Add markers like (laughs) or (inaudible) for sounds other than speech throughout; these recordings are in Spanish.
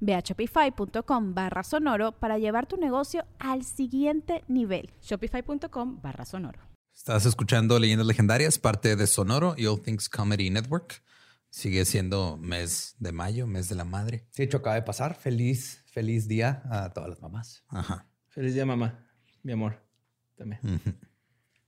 Ve a shopify.com barra sonoro para llevar tu negocio al siguiente nivel. Shopify.com barra sonoro. Estás escuchando Leyendas Legendarias, parte de Sonoro y All Things Comedy Network. Sigue siendo mes de mayo, mes de la madre. Sí, hecho, acaba de pasar. Feliz, feliz día a todas las mamás. Ajá. Feliz día, mamá. Mi amor. También.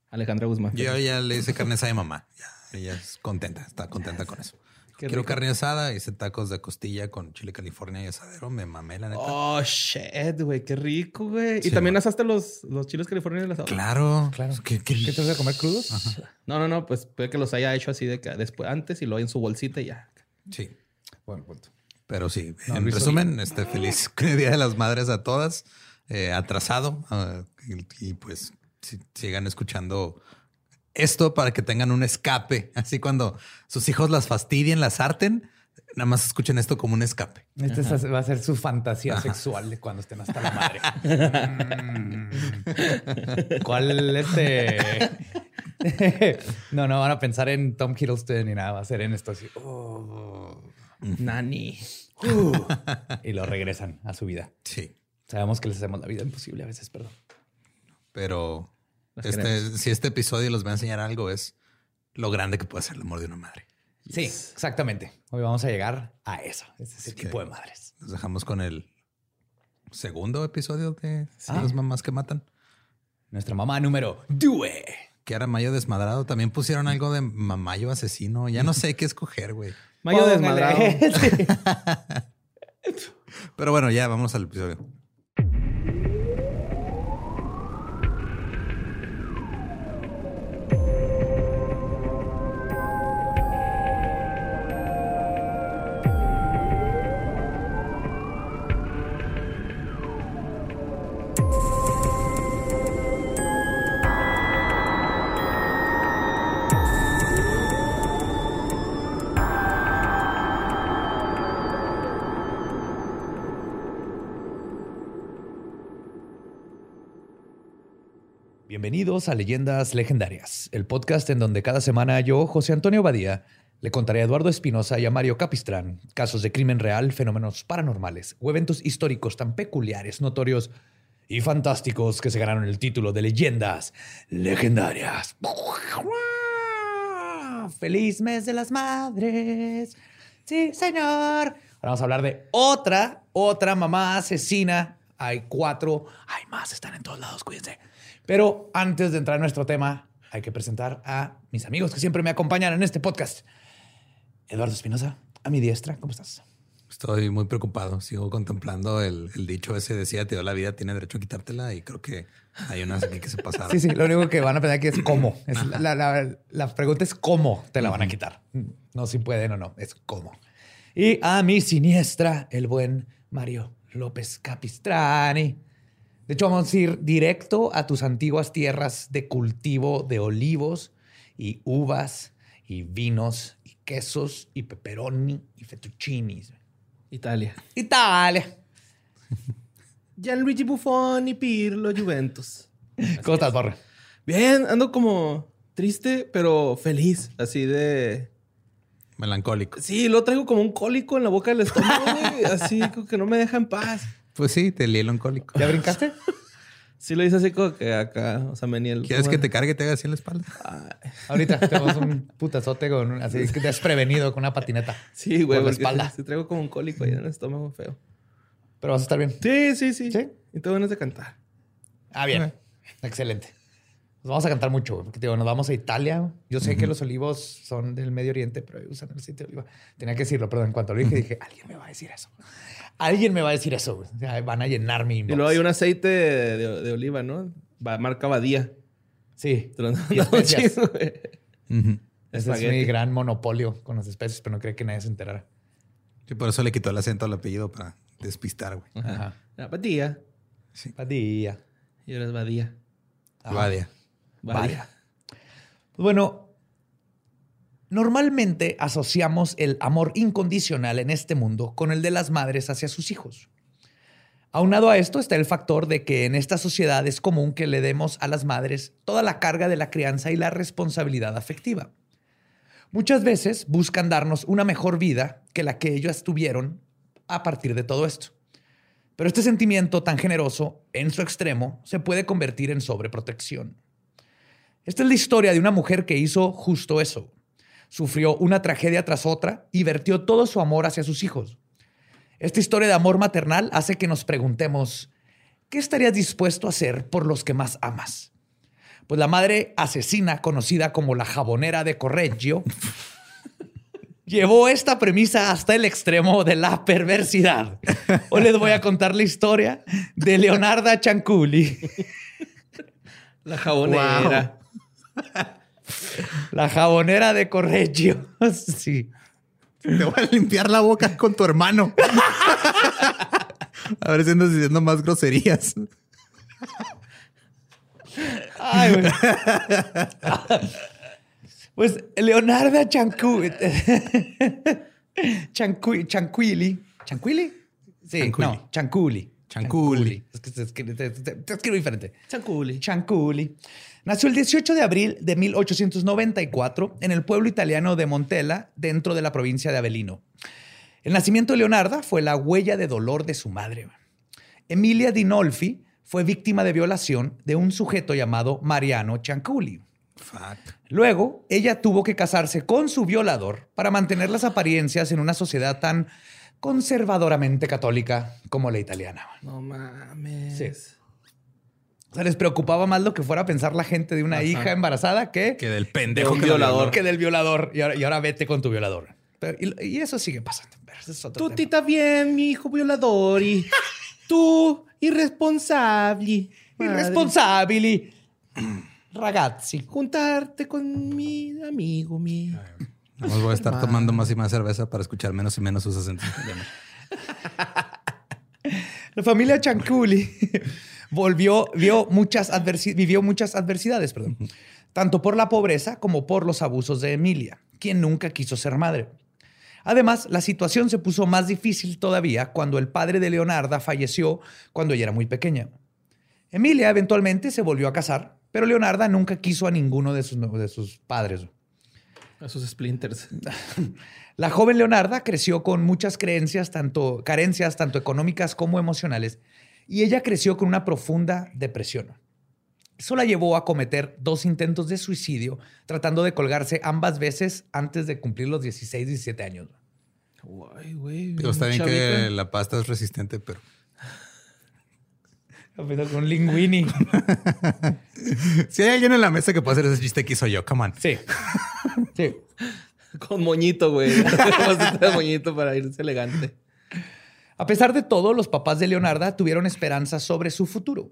Alejandra Guzmán. Yo ya le hice carne mi mamá. Ya, ella es contenta, está contenta con eso. Qué Quiero rico. carne asada, hice tacos de costilla con chile california y asadero. Me mamé, la neta. Oh, shit, güey. Qué rico, güey. Sí, y también güey. asaste los, los chiles californianos del asado. Claro, Claro. ¿Qué, qué- ¿Qué te vas a comer crudos? No, no, no. Pues puede que los haya hecho así de que después, antes y luego en su bolsita y ya. Sí, Buen punto. pero sí. No, en Luis, resumen, este feliz (laughs) Día de las Madres a todas. eh, atrasado. ah, y, y, pues si- sigan escuchando esto para que tengan un escape. (laughs) Así cuando sus hijos las fastidien, las harten, nada más escuchen esto como un escape. Este es- va a ser su fantasía sexual de cuando estén hasta la madre. (laughs) Mm. ¿Cuál este? (laughs) no, no van a pensar en Tom Hiddleston ni nada. Va a ser en esto así. oh, Nani. uh, y lo regresan a su vida. Sí, Sabemos que les hacemos la vida imposible a veces, perdón. pero este, si este episodio los va a enseñar algo es lo grande que puede ser el amor de una madre. Sí, exactamente. Hoy vamos a llegar a eso. Ese es el Así tipo de madres. Los dejamos con el segundo episodio de Sí. las mamás que matan. Nuestra mamá número Due. Que era Mayo desmadrado. También pusieron algo de Mamayo asesino. Ya no sé qué escoger, güey. Mayo Póngale. desmadrado. (laughs) Sí. (laughs) Pero bueno, ya vamos al episodio. Bienvenidos a Leyendas Legendarias, el podcast en donde cada semana yo, José Antonio Badía, le contaré a Eduardo Espinosa y a Mario Capistrán casos de crimen real, fenómenos paranormales o eventos históricos tan peculiares, notorios y fantásticos que se ganaron el título de Leyendas Legendarias. ¡Feliz mes de las madres! Sí, señor. Ahora vamos a hablar de otra, otra mamá asesina. Hay cuatro, hay más, están en todos lados, cuídense. Pero antes de entrar en nuestro tema, hay que presentar a mis amigos que siempre me acompañan en este podcast. Eduardo Espinosa, a mi diestra, ¿cómo estás? Estoy muy preocupado. Sigo contemplando el, el dicho ese decía te dio la vida, tiene derecho a quitártela y creo que hay unas aquí que se pasaron. Sí, sí, lo único que van a pensar aquí es cómo. Es la, la- la pregunta es cómo te la van a quitar. No si pueden o no, es cómo. Y a mi siniestra, el buen Mario López Capistrani. De hecho, vamos a ir directo a tus antiguas tierras de cultivo de olivos y uvas y vinos y quesos y pepperoni y fettuccinis. Italia. Italia. (laughs) Gianluigi Buffon y Pirlo Juventus. ¿Cómo estás, Borre? Bien, ando como triste, pero feliz. Así de. Melancólico. Sí, lo traigo como un cólico en la boca del estómago, güey. Así como que no me deja en paz. Pues sí, te lié el oncólico. ¿Ya brincaste? (laughs) Sí lo hice así como que acá, o sea, me ni el... ¿Quieres que te cargue y te haga así en la espalda? Ahorita tenemos un (laughs) putazote con un- así que desprevenido con una patineta. Sí, güey, por la espalda. sí traigo como un cólico ahí en el estómago feo. Pero vas a estar bien. Sí, sí, sí. ¿Sí? Y tengo ganas de cantar. Ah, bien. Excelente. Nos vamos a cantar mucho, güey, porque digo, nos vamos a Italia. Yo sé que los olivos son del Medio Oriente, pero usan el aceite de oliva. Tenía que decirlo, pero en cuanto lo dije, dije, alguien me va a decir eso. Alguien me va a decir eso. güey. O sea, van a llenar mi Y inbox. luego hay un aceite de, de oliva, ¿no? Va- marca Badía. Sí. Te lo han Y dado (laughs) especias. chido, güey. Ujú. Ese es mi gran monopolio con las especies, pero no creo que nadie se enterara. Sí, por eso le quitó el acento al apellido para despistar, güey. Ajá. Ah, Badía. Padilla. Y ahora es Badía. Vadia. Vaya. Pues bueno, normalmente asociamos el amor incondicional en este mundo con el de las madres hacia sus hijos. Aunado a esto está el factor de que en esta sociedad es común que le demos a las madres toda la carga de la crianza y la responsabilidad afectiva. Muchas veces buscan darnos una mejor vida que la que ellos tuvieron a partir de todo esto. Pero este sentimiento tan generoso, en su extremo, se puede convertir en sobreprotección. Esta es la historia de una mujer que hizo justo eso. Sufrió una tragedia tras otra y vertió todo su amor hacia sus hijos. Esta historia de amor maternal hace que nos preguntemos, ¿qué estarías dispuesto a hacer por los que más amas? Pues la madre asesina, conocida como la jabonera de Correggio, (laughs) llevó esta premisa hasta el extremo de la perversidad. Hoy les voy a contar la historia de Leonarda Cianculi. (laughs) La jabonera. (laughs) La jabonera de Correggio. (laughs) Sí. Te voy a limpiar la boca con tu hermano. (laughs) A ver si andas diciendo más groserías. Ay, güey. Pues Leonarda Chancu... Chancu... Chanquili. ¿Chanquili? Sí, no, Chanculi. Chanculi. Es que se escribe, se escribe diferente. Chanculi. Chanculi. Nació el 18 de abril de 1894 en el pueblo italiano de Montella, dentro de la provincia de Avellino. El nacimiento de Leonarda fue la huella de dolor de su madre. Emilia Dinolfi fue víctima de violación de un sujeto llamado Mariano Cianculi. Fuck. Luego, ella tuvo que casarse con su violador para mantener las apariencias en una sociedad tan conservadoramente católica como la italiana. No mames. Sí. O sea, les preocupaba más lo que fuera a pensar la gente de una Ajá. hija embarazada que, Que del pendejo que violador. que del violador. Y ahora, y ahora vete con tu violador. Pero- y, y eso sigue pasando. Pero es otro Tú tema. tita bien, mi hijo violador. Y tú, irresponsable. Irresponsabili. (clears throat) Ragazzi. Juntarte con mi amigo, mi. Vamos, voy a estar tomando más y más cerveza para escuchar menos y menos sus acentos. italianos. (laughs) La familia Chanculi (laughs) volvió, vio muchas vivió muchas adversidades, perdón, tanto por la pobreza como por los abusos de Emilia, quien nunca quiso ser madre. Además, la situación se puso más difícil todavía cuando el padre de Leonarda falleció cuando ella era muy pequeña. Emilia eventualmente se volvió a casar, pero Leonarda nunca quiso a ninguno de sus, de sus padres. A sus splinters. (laughs) La joven Leonarda creció con muchas creencias, tanto, carencias, tanto económicas como emocionales, y ella creció con una profunda depresión. Eso la llevó a cometer dos intentos de suicidio, tratando de colgarse ambas veces antes de cumplir los 16, 17 años. Guay, güey. Digo, está bien Chavita. que la pasta es resistente, pero Empezó con linguini. (laughs) si hay alguien en la mesa que puede hacer ese chiste que hizo yo, come on. Sí. Sí. Con moñito, güey. (laughs) Moñito para irse elegante. A pesar de todo, los papás de Leonarda tuvieron esperanzas sobre su futuro.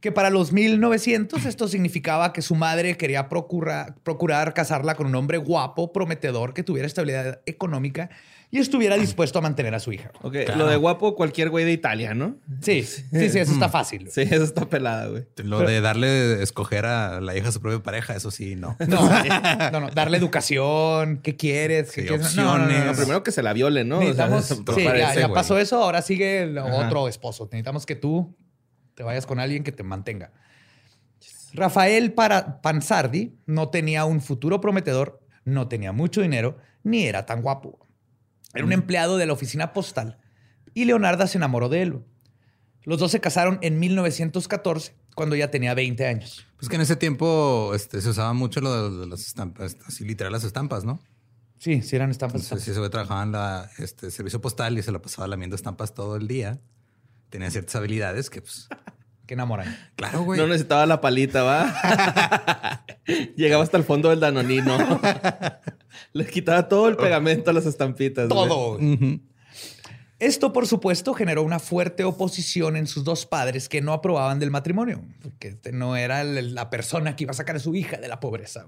Que para los 1900 esto significaba que su madre quería procurar, procurar casarla con un hombre guapo, prometedor, que tuviera estabilidad económica y estuviera dispuesto a mantener a su hija. Ok, lo de guapo, cualquier güey de Italia, ¿no? Sí, sí, sí, eso está fácil. (laughs) Sí, eso está pelada, güey. Lo de darle escoger a la hija a su propia pareja, eso sí, no. (laughs) No, no, no, darle educación, ¿qué quieres? ¿Qué Sí, quieres? No, no, no, no, opciones. no. No, primero que se la violen, ¿no? O sea, Necesitamos, eso sí, ya, pasó eso, ahora sigue el Ajá. otro esposo. Necesitamos que tú te vayas con alguien que te mantenga. Rafael para Pansardi no tenía un futuro prometedor, no tenía mucho dinero, ni era tan guapo. Era un empleado de la oficina postal y Leonarda se enamoró de él. Los dos se casaron en 1914, cuando ya tenía 20 años. Pues que en ese tiempo este, se usaba mucho lo de, de las estampas, así literal las estampas, ¿no? Sí, sí eran estampas. Entonces, si ese güey trabajaba en la este, servicio postal y se la pasaba lamiendo estampas todo el día, tenía ciertas habilidades que, pues, Qué enamoran. Claro, güey. No necesitaba la palita, ¿va? (laughs) Llegaba hasta el fondo del danonino. (laughs) Le quitaba todo el pegamento a las estampitas. güey. Todo. Esto, por supuesto, generó una fuerte oposición en sus dos padres que no aprobaban del matrimonio, porque este no era la persona que iba a sacar a su hija de la pobreza.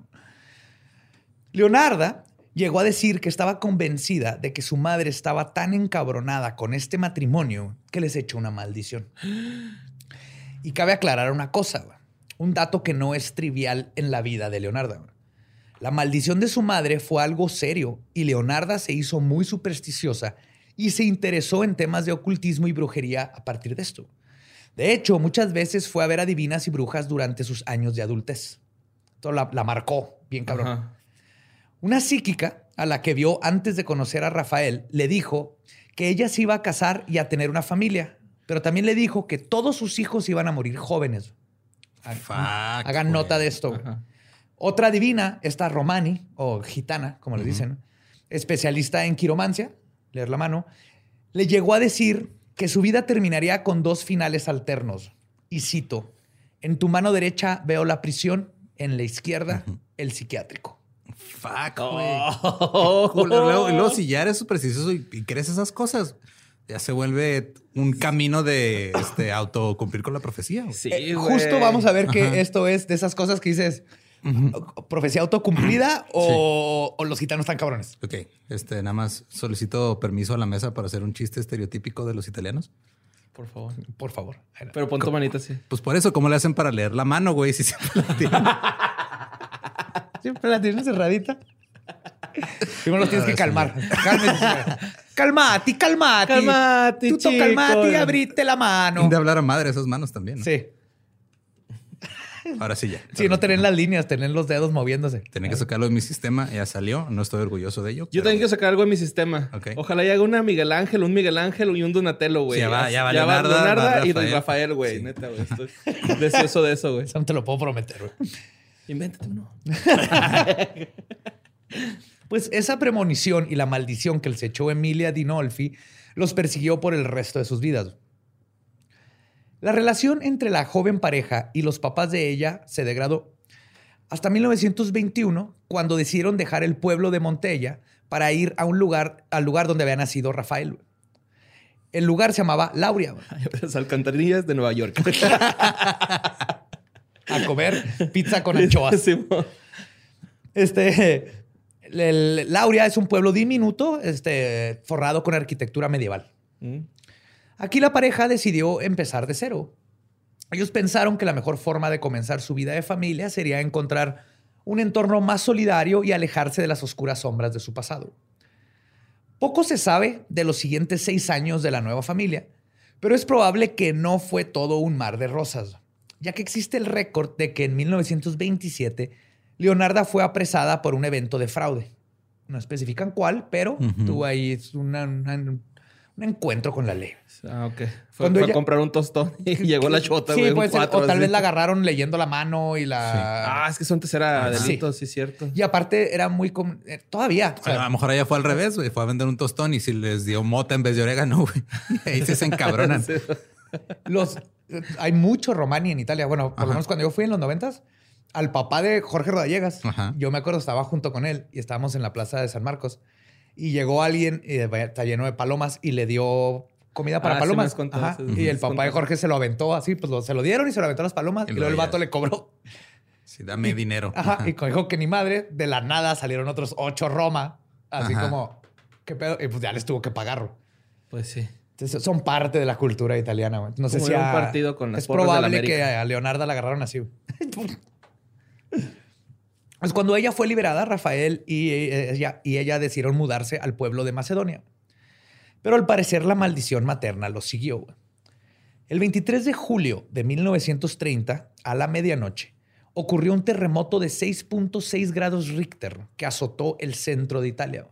Leonarda llegó a decir que estaba convencida de que su madre estaba tan encabronada con este matrimonio que les echó una maldición. (gasps) Y cabe aclarar una cosa, güey, un dato que no es trivial en la vida de Leonarda. güey. La maldición de su madre fue algo serio y Leonarda se hizo muy supersticiosa y se interesó en temas de ocultismo y brujería a partir de esto. De hecho, muchas veces fue a ver a divinas y brujas durante sus años de adultez. Esto la, la marcó bien cabrón. Ajá. Una psíquica a la que vio antes de conocer a Rafael le dijo que ella se iba a casar y a tener una familia, pero también le dijo que todos sus hijos iban a morir jóvenes. Fuck, Hagan güey. nota de esto. güey. Otra divina, esta romani o gitana, como le dicen, especialista en quiromancia, leer la mano, le llegó a decir que su vida terminaría con dos finales alternos. Y cito, en tu mano derecha veo la prisión, en la izquierda el psiquiátrico. Fuck, güey. Oh. Luego, si ya eres supersticioso y, y crees esas cosas, ya se vuelve un camino de este, autocumplir con la profecía. Sí, Eh, justo vamos a ver que Ajá. esto es de esas cosas que dices, profecía autocumplida o, o los gitanos están cabrones. Ok, este, nada más solicito permiso a la mesa para hacer un chiste estereotípico de los italianos. Por favor. Por favor. Pero pon tu manita así. Pues por eso, ¿cómo le hacen para leer la mano, güey? Si siempre la tienen. (laughs) Siempre la tienes cerradita. Primero los tienes que calmar. Cálmate, señora. Calmati, calmati. Calmati, Tú to chico. calmati y abrite la mano. De hablar a madre esas manos también. ¿no? Sí. Ahora sí ya. Sí, no tener las líneas, tener los dedos moviéndose. Tenía que sacarlo de mi sistema, ya salió. No estoy orgulloso de ello. Yo pero- tengo que sacar algo en mi sistema. Ok. Ojalá y haga una Miguel Ángel, un Miguel Ángel y un Donatello, güey. Sí, ya va- ya va ya va Leonardo, Leonardo va y Rafael. Rafael, güey. Sí. Neta, güey. Estoy deseoso de eso, güey. (laughs) Eso no te lo puedo prometer, güey. Invéntate uno. (laughs) Pues esa premonición y la maldición que les echó Emilia Dinolfi los persiguió por el resto de sus vidas. La relación entre la joven pareja y los papás de ella se degradó hasta 1921, cuando decidieron dejar el pueblo de Montella para ir a un lugar, al lugar donde había nacido Rafael. El lugar se llamaba Lauria, (laughs) Las alcantarillas de Nueva York. (laughs) a comer pizza con (laughs) anchoas. Este, el- el- Lauria es un pueblo diminuto, este, forrado con arquitectura medieval. Mm. Aquí la pareja decidió empezar de cero. Ellos pensaron que la mejor forma de comenzar su vida de familia sería encontrar un entorno más solidario y alejarse de las oscuras sombras de su pasado. Poco se sabe de los siguientes seis años de la nueva familia, pero es probable que no fue todo un mar de rosas, ya que existe el récord de que en 1927 Leonarda fue apresada por un evento de fraude. No especifican cuál, pero Ujú. tuvo ahí una- una- un encuentro con la ley. Ah, ok. Fue, Cuando fue ella- a comprar un tostón y (laughs) llegó la chota, Sí, güey. puede ser. cuatro, O tal así. vez la agarraron leyendo la mano y la. Ah, es que eso antes era Ah, sí. delito, sí, cierto. Y aparte era muy. com- eh, Todavía. o sea, a lo mejor allá fue al revés, güey. Fue a vender un tostón y si les dio mota en vez de orégano, (laughs) güey. Ahí sí se encabronan. (laughs) Sí. los, eh, hay mucho romani en Italia. Bueno, por Ajá. lo menos cuando yo fui en los noventas, al papá de Jorge Rodallegas, Ajá. yo me acuerdo, estaba junto con él y estábamos en la plaza de San Marcos. Y llegó alguien y está lleno de palomas y le dio comida para Ah, palomas. Ajá. sí, Y el papá de. Jorge se lo aventó así, pues lo- se lo dieron y se lo aventó a las palomas. Y Y, luego el vato le cobró. Sí, dame dinero. Ajá. Y dijo que ni madre, de la nada salieron otros ocho Roma. Así Ajá. como, ¿qué pedo? Y pues ya les tuvo que pagar. Pues sí. Entonces, son parte de la cultura italiana. güey. No sé Como si a un partido con las es porras de la probable que a Leonarda la agarraron así. (laughs) Pues cuando ella fue liberada, Rafael y ella, y ella decidieron mudarse al pueblo de Macedonia. Pero al parecer la maldición materna los siguió. El 23 de julio de 1930, a la medianoche, ocurrió un terremoto de 6.6 grados Richter que azotó el centro de Italia.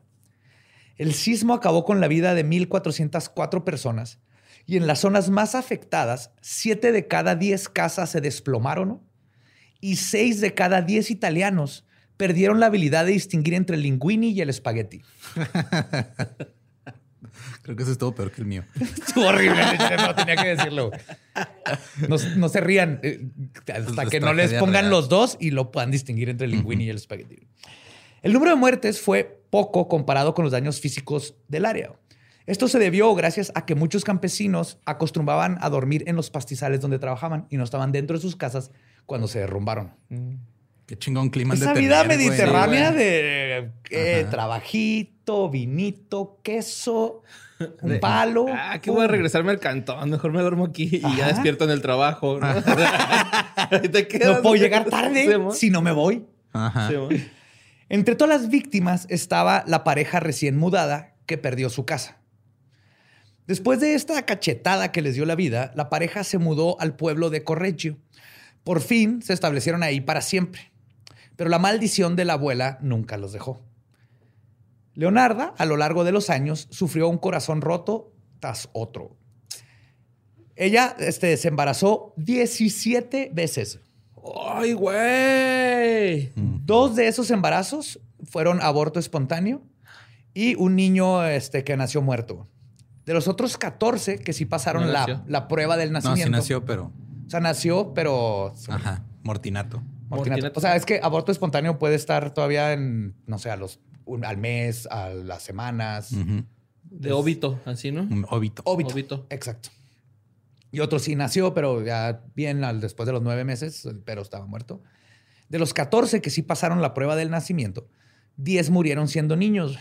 El sismo acabó con la vida de 1.404 personas y en las zonas más afectadas, 7 de cada 10 casas se desplomaron. Y 6 de cada 10 italianos perdieron la habilidad de distinguir entre el linguini y el espagueti. (laughs) Creo que eso estuvo peor que el mío. (laughs) Estuvo horrible. No tenía que decirlo. No, no se rían eh, hasta que no les pongan real. los dos y lo puedan distinguir entre el linguini y el espagueti. El número de muertes fue poco comparado con los daños físicos del área. Esto se debió gracias a que muchos campesinos acostumbraban a dormir en los pastizales donde trabajaban y no estaban dentro de sus casas cuando se derrumbaron. Qué chingón clima Esa de vida tener, mediterránea güey. de eh, trabajito, vinito, queso, un palo. Ah, que voy a regresarme al cantón. Mejor me duermo aquí y ya despierto en el trabajo. ¿no? Ahí (laughs) te quedas. No puedo llegar tarde Sí, si no me voy. Ajá. Sí. Entre todas las víctimas estaba la pareja recién mudada que perdió su casa. Después de esta cachetada que les dio la vida, la pareja se mudó al pueblo de Correggio. Por fin se establecieron ahí para siempre. Pero la maldición de la abuela nunca los dejó. Leonarda, a lo largo de los años, sufrió un corazón roto tras otro. Ella este, se embarazó 17 veces. ¡Ay, güey! Dos de esos embarazos fueron aborto espontáneo y un niño este, que nació muerto. De los otros 14 que sí pasaron No la, la prueba del No, nacimiento. sí nació, pero. O sea, nació, pero... Ajá. Mortinato. Mortinato. Mortinato. O sea, es que aborto espontáneo puede estar todavía en, no sé, a los, un- al mes, a las semanas. De óbito, así, ¿no? Un óbito. Óbito. Óbito. Exacto. Y otro sí nació, pero ya bien al, después de los nueve meses, pero estaba muerto. De los 14 que sí pasaron la prueba del nacimiento, 10 murieron siendo niños.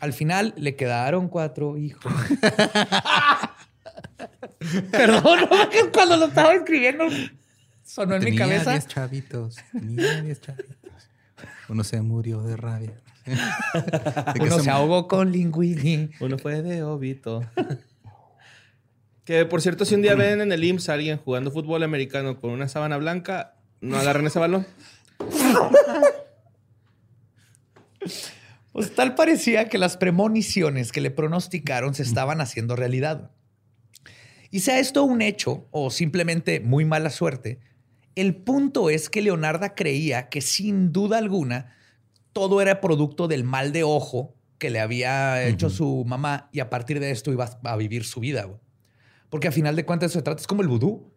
Al final le quedaron cuatro hijos. (laughs) Perdón, no, cuando lo estaba escribiendo sonó en mi Tenía cabeza. 10 chavitos. Tenía 10 chavitos. Uno se murió de rabia. De que Uno se ahogó con linguini. Uno fue de óbito. que por cierto, si un día ven en el IMSS a alguien jugando fútbol americano con una sábana blanca, no agarren ese balón. Pues tal parecía que las premoniciones que le pronosticaron se estaban haciendo realidad. Y sea esto un hecho o simplemente muy mala suerte, el punto es que Leonarda creía que sin duda alguna todo era producto del mal de ojo que le había hecho su mamá y a partir de esto iba a vivir su vida. Porque a final de cuentas eso se trata, es como el vudú.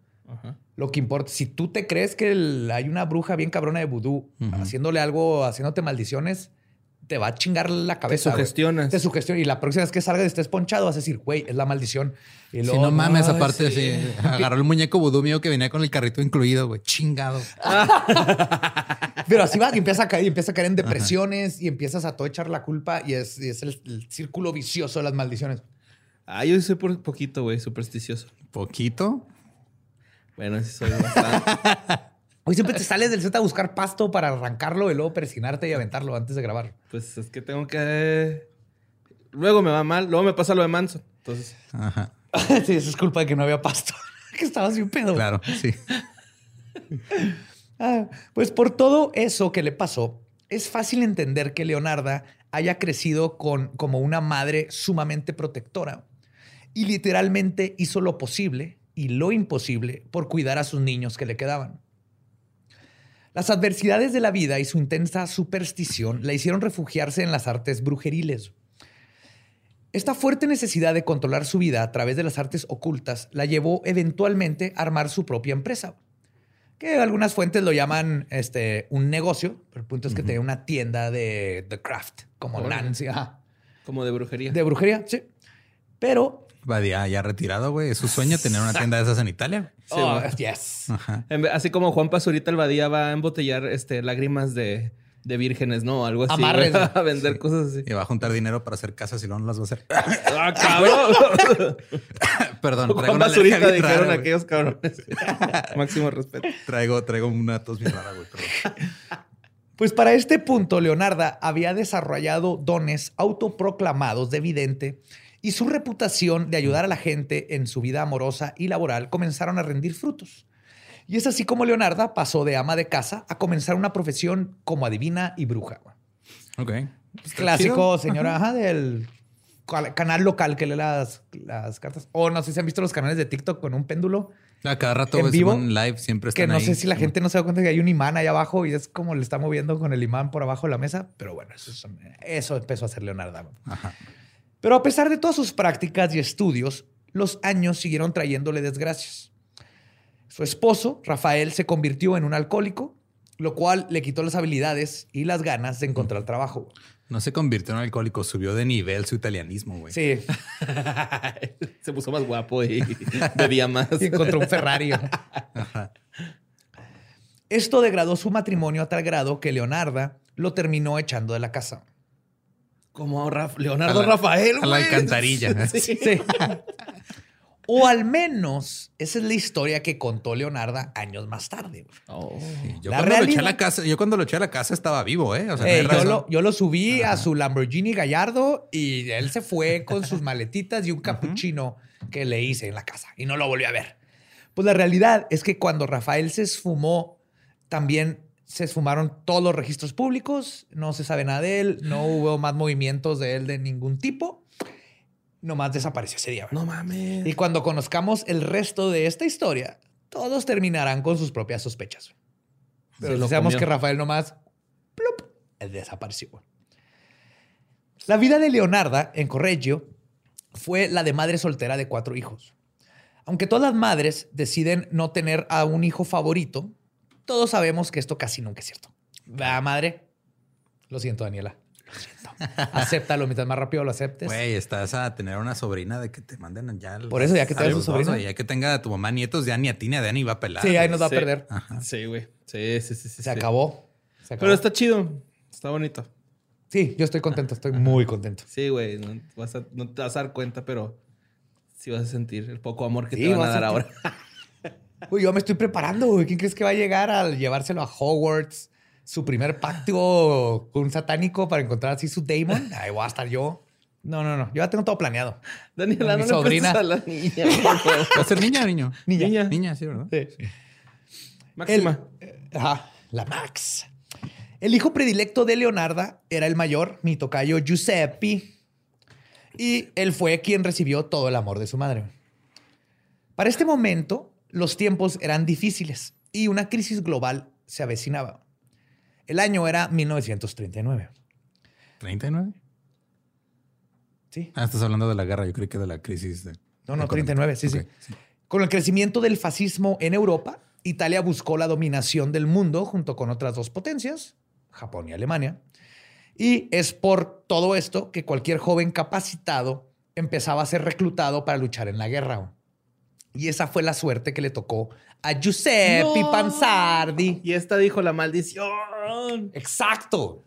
Lo que importa, si tú te crees que el- hay una bruja bien cabrona de vudú haciéndole algo, haciéndote maldiciones, te va a chingar la cabeza. güey. sugestionas. Te sugestiona. Y la próxima vez que salgas y estés ponchado, vas a decir, güey, es la maldición. Y Si luego, no mames, "Ay, aparte, sí". sí. (laughs) Agarró el muñeco vudú mío que venía con el carrito incluido, güey. Chingado. (laughs) Pero así va y empieza a caer, y empieza a caer en depresiones y empiezas a todo echar la culpa y es, y es el, el círculo vicioso de las maldiciones. Ah, yo soy por poquito, güey, supersticioso. Poquito. Bueno, sí soy bastante. (laughs) Hoy siempre te sales del set a buscar pasto para arrancarlo y luego persinarte y aventarlo antes de grabar. pues es que tengo que... Luego me va mal, luego me pasa lo de Manson. Entonces, Ajá. (laughs) sí, eso es culpa de que no había pasto. (laughs) que estabas bien pedo. Claro, sí. (laughs) Ah, pues por todo eso que le pasó, es fácil entender que Leonarda haya crecido con, como una madre sumamente protectora y literalmente hizo lo posible y lo imposible por cuidar a sus niños que le quedaban. Las adversidades de la vida y su intensa superstición la hicieron refugiarse en las artes brujeriles. Esta fuerte necesidad de controlar su vida a través de las artes ocultas la llevó eventualmente a armar su propia empresa que algunas fuentes lo llaman este, un negocio, pero el punto es que tenía una tienda de, de craft, como. Nancy, ajá, como de brujería. de brujería, sí. Pero, Badía ya retirado, güey. Es su sueño tener una tienda de esas en Italia. (laughs) Sí, oh, yes. Ajá. Así como Juan Pazurita el Badía va a embotellar este, lágrimas de, de vírgenes, ¿no? Algo así. Amarres. güey, (laughs) A vender cosas así. Y va a juntar dinero para hacer casas y luego no las va a hacer. (laughs) ¡Ah, cabrón! Perdón, traigo Juan una dijeron rara, aquellos cabrones. Máximo respeto. Traigo, traigo una tos bien rara, güey. perdón. Pues para este punto, Leonarda había desarrollado dones autoproclamados de vidente y su reputación de ayudar a la gente en su vida amorosa y laboral comenzaron a rendir frutos. Y es así como Leonarda pasó de ama de casa a comenzar una profesión como adivina y bruja. Ok. Clásico, señora, ajá, del canal local que lee las, las cartas. O no sé si han visto los canales de TikTok con un péndulo. A cada rato, En vivo, Simón live siempre Que no ahí. sé si la gente no se da cuenta que hay un imán ahí abajo y es como le está moviendo con el imán por abajo de la mesa. Pero bueno, eso, eso empezó a hacer Leonardo. Ajá. Pero a pesar de todas sus prácticas y estudios, los años siguieron trayéndole desgracias. Su esposo, Rafael, se convirtió en un alcohólico, lo cual le quitó las habilidades y las ganas de encontrar trabajo. No se convirtió en alcohólico, subió de nivel su italianismo, güey. Sí, (laughs) Se puso más guapo y (laughs) bebía más. y encontró un Ferrari. (laughs) Esto degradó su matrimonio a tal grado que Leonarda lo terminó echando de la casa. Como Raf- Leonardo A la- Rafael, a la alcantarilla. (laughs) Sí. Sí. O al menos esa es la historia que contó Leonarda años más tarde. Yo La cuando lo eché a la casa, yo cuando lo eché a la casa estaba vivo, ¿eh? O sea, Eh, no yo, lo, yo lo subí a su Lamborghini Gallardo y él se fue con sus (laughs) maletitas y un capuchino que le hice en la casa y no lo volvió a ver. Pues la realidad es que cuando Rafael se esfumó, también se esfumaron todos los registros públicos, no se sabe nada de él, no hubo más movimientos de él de ningún tipo, nomás desapareció ese día. No mames. Y cuando conozcamos el resto de esta historia, todos terminarán con sus propias sospechas. Pero comió. que Rafael nomás él desapareció. La vida de Leonarda en Correggio fue la de madre soltera de cuatro hijos. Aunque todas las madres deciden no tener a un hijo favorito, todos sabemos que esto casi nunca es cierto. ¿Va, madre? Lo siento, Daniela. Lo siento. (laughs) Acéptalo. Mientras más rápido lo aceptes. Güey, estás a tener una sobrina de que te manden ya. Por eso, ya que a su sobrina. Ya que tenga a tu mamá nietos, ya ni a ti ni a Dani va a pelar. sí, ahí nos va Sí. a perder. Ajá. Sí, güey. Sí, sí, sí. sí, Se sí. acabó. Se acabó. Pero está chido. Está bonito. Sí, yo estoy contento. Estoy muy contento. Sí, güey. No, vas a- no te vas a dar cuenta, pero sí vas a sentir el poco amor que Sí, te van a dar ahora. (laughs) Uy, yo me estoy preparando, güey. ¿Quién crees que va a llegar al llevárselo a Hogwarts? Su primer pacto con un satánico para encontrar así su Damon. Ahí voy a estar yo. No, no, no. Yo ya tengo todo planeado. Daniela, Mi no sobrina. le a la niña. ¿Va a ser niña o niño? Niña. Niña. Niña, sí, ¿verdad? Sí. Máxima. El- eh, ajá, la Max. El hijo predilecto de Leonarda era el mayor, mi tocayo Giuseppe. Y él fue quien recibió todo el amor de su madre. Para este momento, los tiempos eran difíciles y una crisis global se avecinaba. El año era 1939. ¿39? Sí. Ah, estás hablando de la guerra. Yo creí que de la crisis de. No, no, económica. 39, sí, sí. Con el crecimiento del fascismo en Europa, Italia buscó la dominación del mundo junto con otras dos potencias, Japón y Alemania. Y es por todo esto que cualquier joven capacitado empezaba a ser reclutado para luchar en la guerra. Y esa fue la suerte que le tocó a Giuseppe No. Panzardi. Y esta dijo la maldición. Exacto.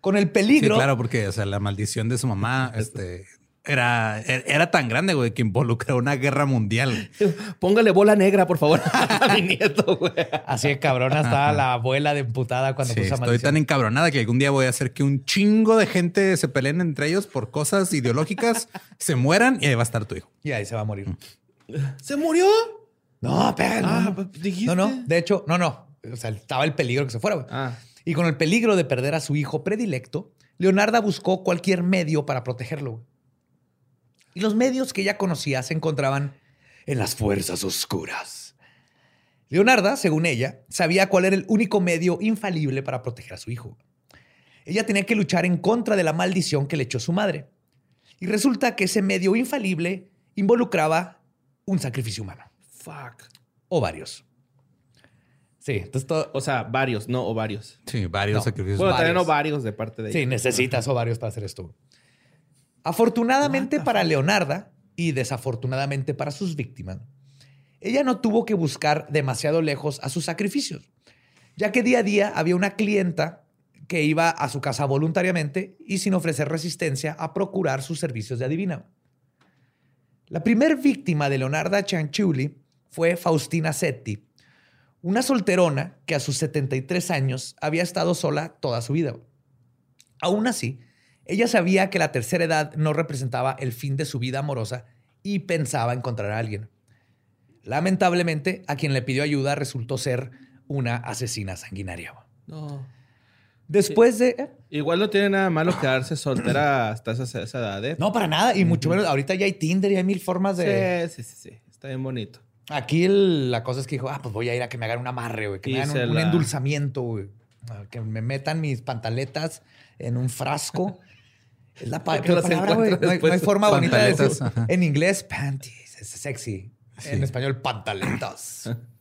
Con el Sí, peligro. claro, porque o sea, la maldición de su mamá este, era, era tan grande, güey, que involucró una guerra mundial. (laughs) Póngale bola negra, por favor, (laughs) a mi nieto, güey. Así de cabrona estaba la abuela de emputada cuando Sí, puso estoy maldición. tan encabronada que algún día voy a hacer que un chingo de gente se peleen entre ellos por cosas ideológicas, (laughs) se mueran y ahí va a estar tu hijo. Y ahí se va a morir. ¿Se murió? No, espera, no, Ah, no. pues, dijiste. No, no. De hecho, no, no. O sea, estaba el peligro que se fuera, güey. Ah. Y con el peligro de perder a su hijo predilecto, Leonarda buscó cualquier medio para protegerlo. güey. Y los medios que ella conocía se encontraban en las fuerzas oscuras. Leonarda, según ella, sabía cuál era el único medio infalible para proteger a su hijo. Ella tenía que luchar en contra de la maldición que le echó su madre. Y resulta que ese medio infalible involucraba un sacrificio humano. Fuck. O varios. Sí, entonces todo. O sea, varios, no ovarios. Sí, varios No. sacrificios. Bueno, varios. también ovarios de parte de Sí, ella. necesitas ovarios para hacer esto. Afortunadamente para Leonarda y desafortunadamente para sus víctimas, ella no tuvo que buscar demasiado lejos a sus sacrificios, ya que día a día había una clienta que iba a su casa voluntariamente y sin ofrecer resistencia a procurar sus servicios de adivina. La primer víctima de Leonarda Cianciulli fue Faustina Setti, una solterona que a sus 73 años había estado sola toda su vida. Aún así, ella sabía que la tercera edad no representaba el fin de su vida amorosa y pensaba encontrar a alguien. Lamentablemente, a quien le pidió ayuda resultó ser una asesina sanguinaria. No. Después de... Igual no tiene nada malo quedarse soltera (clears throat) hasta esa, esa edad, ¿eh? No, para nada. Y mucho menos, ahorita ya hay Tinder y hay mil formas de... Sí, sí, sí, sí. Está bien bonito. Aquí el- la cosa es que dijo, ah, pues voy a ir a que me hagan un amarre, güey. Que me hagan un, un la- endulzamiento, güey. Que me metan mis pantaletas en un frasco Es la pa- palabra, güey. No, hay- no hay después. forma bonita de decir. Ajá. En inglés, panties. Es sexy. En español, pantaletas. (laughs)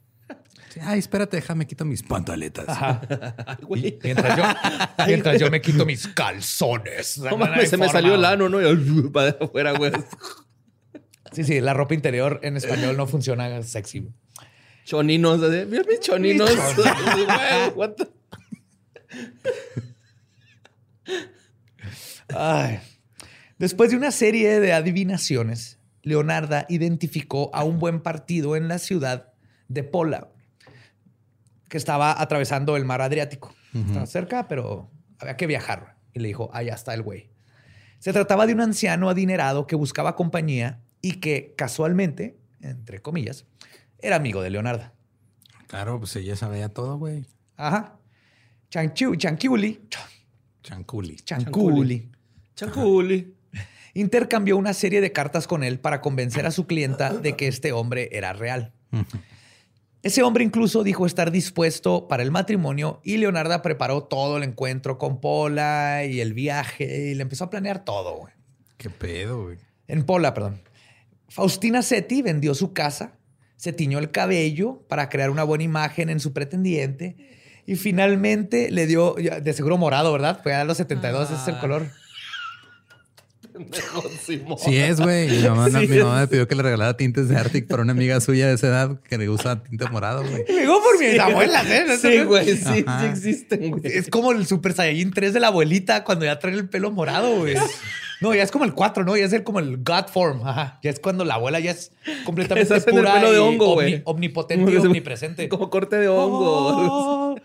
Sí, Ay, espérate, déjame quito mis pantaletas. (laughs) Güey. Mientras yo, (laughs) mientras yo me quito mis calzones. No mames, se me salió el ano, ¿no? Y (laughs) para afuera, güey. Sí, sí, la ropa interior en español no funciona sexy. güey. Choninos. Mira mis choninos. What the- Ay. Después de una serie de adivinaciones, Leonarda identificó a un buen partido en la ciudad de Pola, que estaba atravesando el mar Adriático. Estaba cerca, pero había que viajar. Y le dijo, allá está el güey. Se trataba de un anciano adinerado que buscaba compañía y que casualmente, entre comillas, era amigo de Leonarda. Claro, pues ella sabía todo, güey. Ajá. Chanchu, Chanquiuli, Chanculi. Chanculi. Chanculi. intercambió una serie de cartas con él para convencer a su clienta de que este hombre era real. Ese hombre incluso dijo estar dispuesto para el matrimonio y Leonarda preparó todo el encuentro con Pola y el viaje y le empezó a planear todo. güey. Qué pedo, güey. En Pola, perdón. Faustina Setti vendió su casa, se tiñó el cabello para crear una buena imagen en su pretendiente y finalmente le dio, de seguro morado, ¿verdad? Fue a los 72, ese es el color. (laughs) Pendejo, Simón. Sí es, güey. Mi mamá, (laughs) Sí mi mamá me pidió que le regalara tintes de Arctic para una amiga suya de esa edad que le usa tinte morado, güey. Y Llegó por mis abuelas, ¿eh? Sí, güey, sí, Ajá. sí existen, güey. Es como el Super Saiyajin 3 de la abuelita cuando ya trae el pelo morado, güey. No, ya es como el 4, ¿no? Ya es el, como el God Form. Ajá. Ya es cuando la abuela ya es completamente hacen el pura pelo de y hongo, omni- güey. omnipotente y omnipresente. Como corte de hongo. Oh,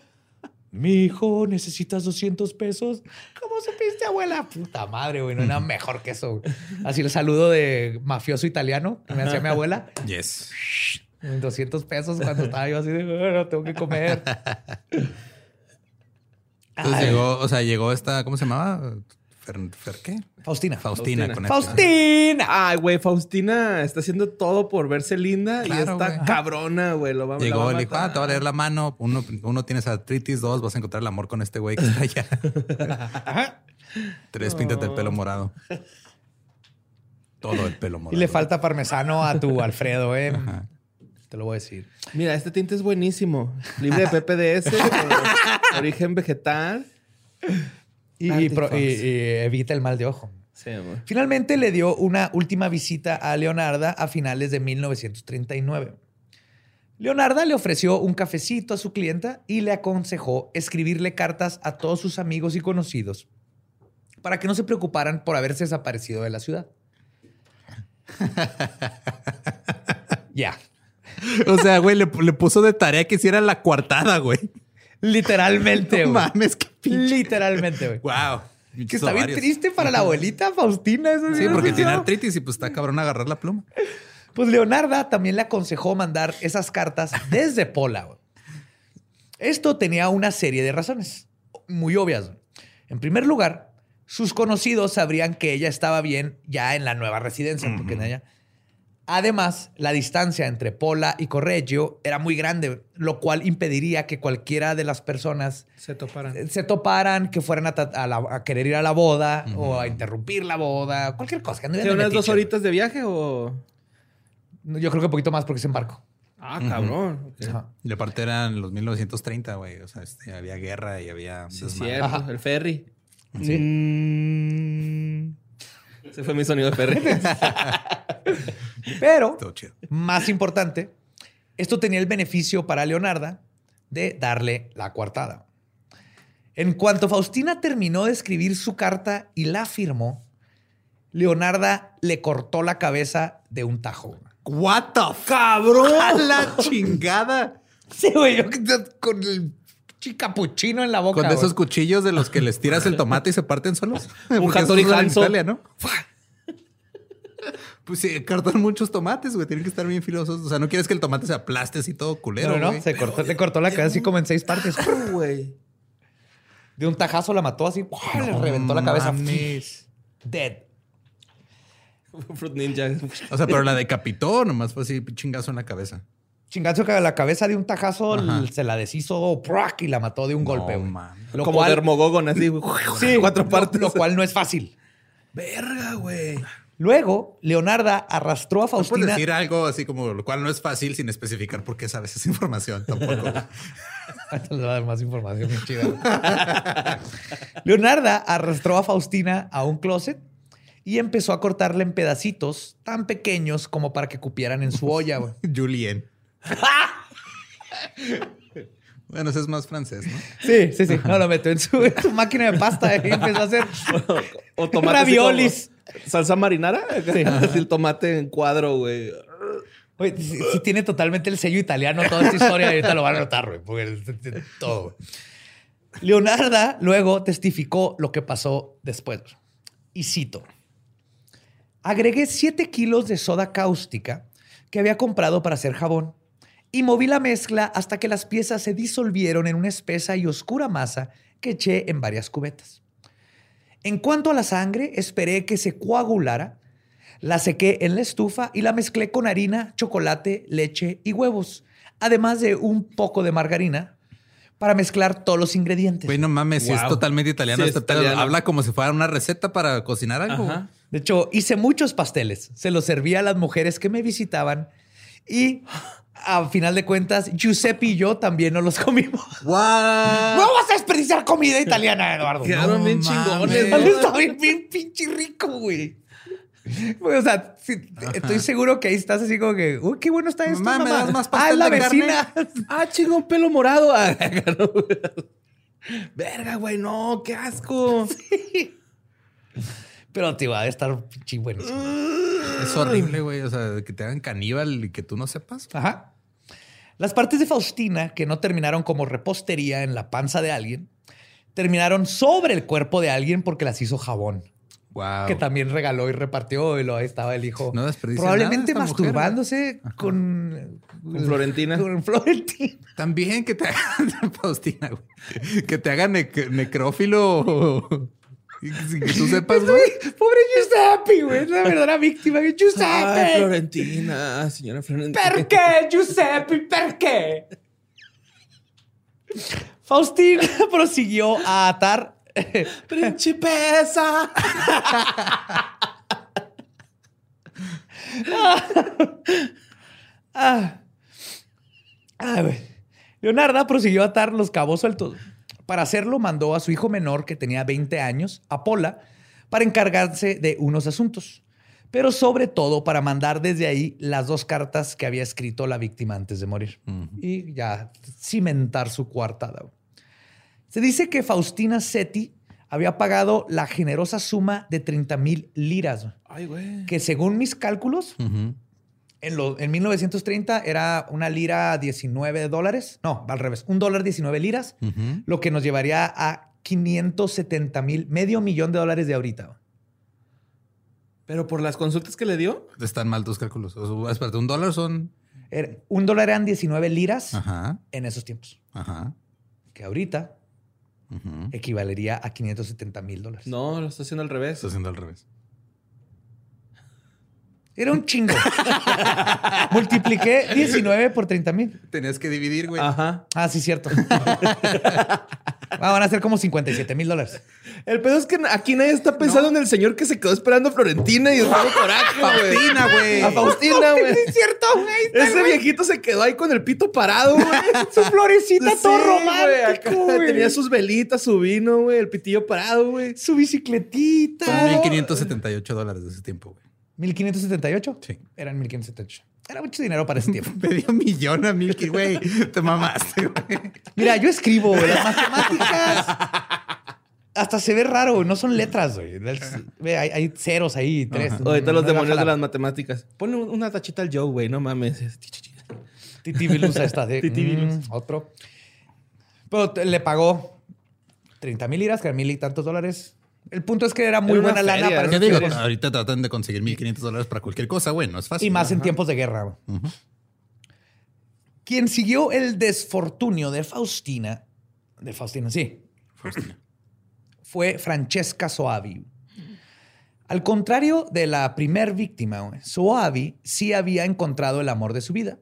mi hijo, ¿necesitas 200 pesos? ¿Cómo supiste, abuela? Puta madre, güey. No nada mejor que eso. güey. Así el saludo de mafioso italiano que me hacía mi abuela. (laughs) Yes. 200 pesos cuando estaba yo así de, bueno, tengo que comer. Entonces Ay. llegó, o sea, llegó esta, ¿cómo se llamaba? Fer, Fer- ¿qué? Faustina. Faustina. Faustina. con F. Faustina. Ay, güey, Faustina está haciendo todo por verse linda y está cabrona, güey. Lo va, la va Llegó, le dijo, ah, te va a leer la mano. Uno, uno tienes artritis, dos, vas a encontrar el amor con este güey que está allá. (laughs) Tres, píntate el pelo morado. Todo el pelo morado. Y le falta parmesano a tu (laughs) Alfredo, ¿eh? Te lo voy a decir. Mira, este tinte es buenísimo. Libre de (laughs) PPDS, origen vegetal. Y, Arctic pro- y- Fox. y evita el mal de ojo. Sí, amor. Finalmente le dio una última visita a Leonarda a finales de 1939. Leonarda le ofreció un cafecito a su clienta y le aconsejó escribirle cartas a todos sus amigos y conocidos para que no se preocuparan por haberse desaparecido de la ciudad. (laughs) Ya. O sea, güey, le, le puso de tarea que hiciera la coartada, güey. Literalmente, No güey. mames, qué pinche. Literalmente, güey. Wow. Que está bien triste para la abuelita Faustina. eso Sí, porque tiene artritis y pues está cabrón agarrar la pluma. Pues Leonarda también le aconsejó mandar esas cartas desde Pola. güey. Esto tenía una serie de razones muy obvias. güey. En primer lugar, sus conocidos sabrían que ella estaba bien ya en la nueva residencia. porque en ella- Además, la distancia entre Pola y Correggio era muy grande, lo cual impediría que cualquiera de las personas Se toparan. se toparan, que fueran a, ta- a la- a querer ir a la boda o a interrumpir la boda, cualquier cosa. Que anduvieran ¿Sí, de unas dos horitas de viaje o...? Yo creo que un poquito más porque es en barco. Ah, cabrón. Ok. Ajá. Y aparte eran los 1930, güey. O sea, este, había guerra y había... Sí, cierto. Ajá. El ferry. Sí. Mm. Ese fue mi sonido de ferry. (laughs) Pero, (laughs) más importante, esto tenía el beneficio para Leonarda de darle la coartada. En cuanto Faustina terminó de escribir su carta y la firmó, Leonarda le cortó la cabeza de un tajo. What the cabrón a la chingada. (laughs) Sí, güey, yo con el chicapuchino en la boca. Con esos güey. cuchillos de los que les tiras el tomate y se parten solos. (laughs) Porque Hattori Hanzo. Italia, ¿no? Pues sí, cartan muchos tomates, güey. Tienen que estar bien filosos. O sea, no quieres que el tomate se aplaste así todo culero, No, no, güey. se cortó, le cortó la cabeza así como en seis partes. güey. De un tajazo la mató así, le reventó la cabeza. mames. Dead. (laughs) Fruit Ninja. O sea, pero la decapitó, nomás fue así, chingazo en la cabeza. Chingazo que la cabeza de un tajazo Ajá. se la deshizo ¡prac! y la mató de un golpe. No. Lo Como cual- Dermogogon, así. güey. Sí, (laughs) Cuatro lo- partes. Lo cual no es fácil. Verga, güey. Luego, Leonarda arrastró a No puedes Faustina. decir algo así como lo cual no es fácil sin especificar por qué sabes esa información tampoco. (laughs) Les va a dar más información bien chida. (laughs) Leonarda arrastró a Faustina a un closet y empezó a cortarle en pedacitos tan pequeños como para que cupieran en su olla. (laughs) Julien. bueno, ese es más francés, ¿no? Sí, sí, sí. No, lo metió en su, en su máquina de pasta y empezó a hacer O Raviolis. Salsa marinara. (laughs) Sí. Así el tomate en cuadro, güey. Oye, sí, sí tiene totalmente el sello italiano toda esta historia. Ahorita lo van a notar, güey. porque todo. güey. Leonarda luego testificó lo que pasó después. Y cito. Agregué 7 kilos de soda cáustica que había comprado para hacer jabón y moví la mezcla hasta que las piezas se disolvieron en una espesa y oscura masa que eché en varias cubetas. En cuanto a la sangre, esperé que se coagulara, la sequé en la estufa y la mezclé con harina, chocolate, leche y huevos, además de un poco de margarina para mezclar todos los ingredientes. Güey, no mames, si es totalmente italiano Sí, es pedo. italiano. Habla como si fuera una receta para cocinar algo. Ajá. De hecho, hice muchos pasteles. Se los servía a las mujeres que me visitaban y a final de cuentas, Giuseppe y yo también nos los comimos. ¡Guau! No vas a desperdiciar comida italiana, Eduardo. Quedaron No bien chingones, No. Está bien, bien pinche rico, güey. O sea, sí, estoy seguro que ahí estás así como que, uy, qué bueno está esto. Mamá, ¿me mamá. das más ah, pastel es la de carne? vecina. Ah, chingón, pelo morado. (laughs) Ah, no. Verga, güey, no, qué asco. Pero te va a estar buenísimo. Es horrible, güey. O sea, que te hagan caníbal y que tú no sepas. Ajá. Las partes de Faustina que no terminaron como repostería en la panza de alguien, terminaron sobre el cuerpo de alguien porque las hizo jabón. Wow. Que también regaló y repartió y lo ahí estaba el hijo. No desperdicia Probablemente nada esta mujer, masturbándose con, Con Florentina. Con Florentina. También que te hagan, (laughs) Faustina, güey. Que te hagan nec- necrófilo. (laughs) Sin que tú sepas, güey. Pobre Giuseppe, güey. Es la verdadera víctima. Giuseppe. Florentina, señora Florentina. Perché, Giuseppe? Perché? Faustina (laughs) prosiguió a atar (laughs) Principesa. Ah. Ah. Leonarda prosiguió a atar los cabos sueltos. Para hacerlo, mandó a su hijo menor, que tenía 20 años, a Pola, para encargarse de unos asuntos. Pero sobre todo para mandar desde ahí las dos cartas que había escrito la víctima antes de morir. Y ya cimentar su coartada. güey. Se dice que Faustina Seti había pagado la generosa suma de 30 mil liras, Ay, güey. que según mis cálculos. En, lo- en 1930 era una lira 19 dólares. No, al revés. Un dólar 19 liras, lo que nos llevaría a 570 mil, medio millón de dólares de ahorita. Pero por las consultas que le dio. Están mal tus cálculos. O sea, espérate, un dólar son. Era- un dólar eran 19 liras Ajá. en esos tiempos, Ajá. que ahorita equivalería a 570 mil dólares. No, lo está haciendo al revés. Está haciendo al revés. Era un chingo. (laughs) Multipliqué 19 por 30 mil. Tenías que dividir, güey. Ajá. Ah, sí, cierto. (laughs) Ah, van a ser como 57 mil dólares. El pedo es que aquí nadie está pensando en el señor que se quedó esperando a Florentina y estaba coraje, güey. Faustina, güey. A Faustina, güey. es cierto, güey. Ese viejito se quedó ahí con el pito parado, güey. (laughs) Su florecita Sí, todo güey, romántico, güey. Tenía sus velitas, su vino, güey, el pitillo parado, güey. Su bicicletita. Son 1578 dólares de ese tiempo, güey. 1578. Sí. Eran 1578. Era mucho dinero para ese tiempo. (laughs) Medio millón a Milky, güey. Te mamaste, güey. Mira, yo escribo, las matemáticas. Hasta se ve raro, güey. No son letras, güey. Ve, hay, hay ceros ahí, tres. Ahorita los No va a demonios de las matemáticas. Ponle una tachita al Joe, güey, no mames. Titi Vilusa esta de Titi Vilus. mm, otro. Pero le pagó 30 mil liras, que eran mil y tantos dólares. El punto es que era muy Era buena lana para. ¿Qué digo? Ahorita tratan de conseguir 1500 dólares para cualquier cosa, güey. No es fácil. Y más en Ajá. tiempos de guerra. Quien siguió el desfortunio de Faustina, de Faustina, sí, Faustina. fue Francesca Soavi. Al contrario de la primer víctima, Soavi sí había encontrado el amor de su vida,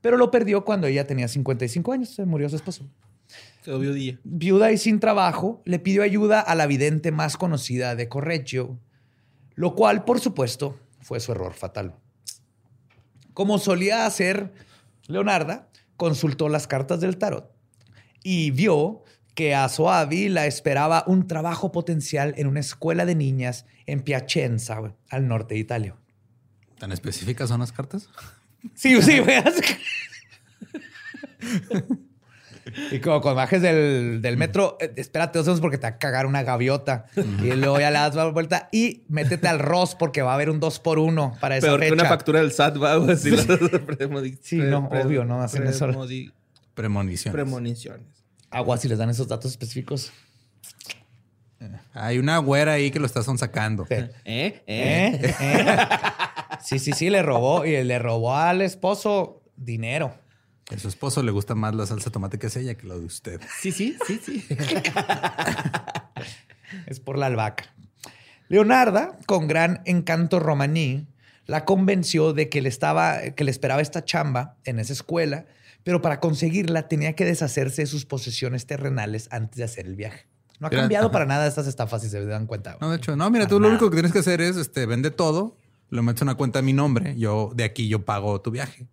pero lo perdió cuando ella tenía 55 años, se murió su esposo. Quedó Viuda y sin trabajo, le pidió ayuda a la vidente más conocida de Correggio, lo cual, por supuesto, fue su error fatal. Como solía hacer Leonarda, consultó las cartas del tarot y vio que a Soavi la esperaba un trabajo potencial en una escuela de niñas en Piacenza, al norte de Italia. ¿Tan específicas son las cartas? Sí, sí, güey. (laughs) Y como cuando bajes del, del metro, eh, espérate dos segundos porque te va a cagar una gaviota. Y luego ya le das la vuelta y métete al Ross porque va a haber un 2 por 1 para esa Peor que fecha. una factura del SAT, va, güey, premoni- Sí, (laughs) no, obvio, no hacen eso. premoni- Premoniciones. Premoniciones. Agua si les dan esos datos específicos. Hay una güera ahí que lo está sonsacando. Sí. ¿Eh? ¿Eh? ¿Eh? ¿Eh? Sí, sí, sí, le robó y le robó al esposo dinero. A su esposo le gusta más la salsa de tomate que es ella que lo de usted. Sí, sí, sí, sí. (laughs) Es por la albahaca. Leonarda, con gran encanto romaní, la convenció de que le, estaba, que le esperaba esta chamba en esa escuela, pero para conseguirla tenía que deshacerse de sus posesiones terrenales antes de hacer el viaje. No ha cambiado ajá. para nada estas estafas, si se dan cuenta. No, de hecho, no, mira, tú lo único que tienes que hacer es este, vende todo, lo metes en una cuenta a mi nombre, yo de aquí yo pago tu viaje.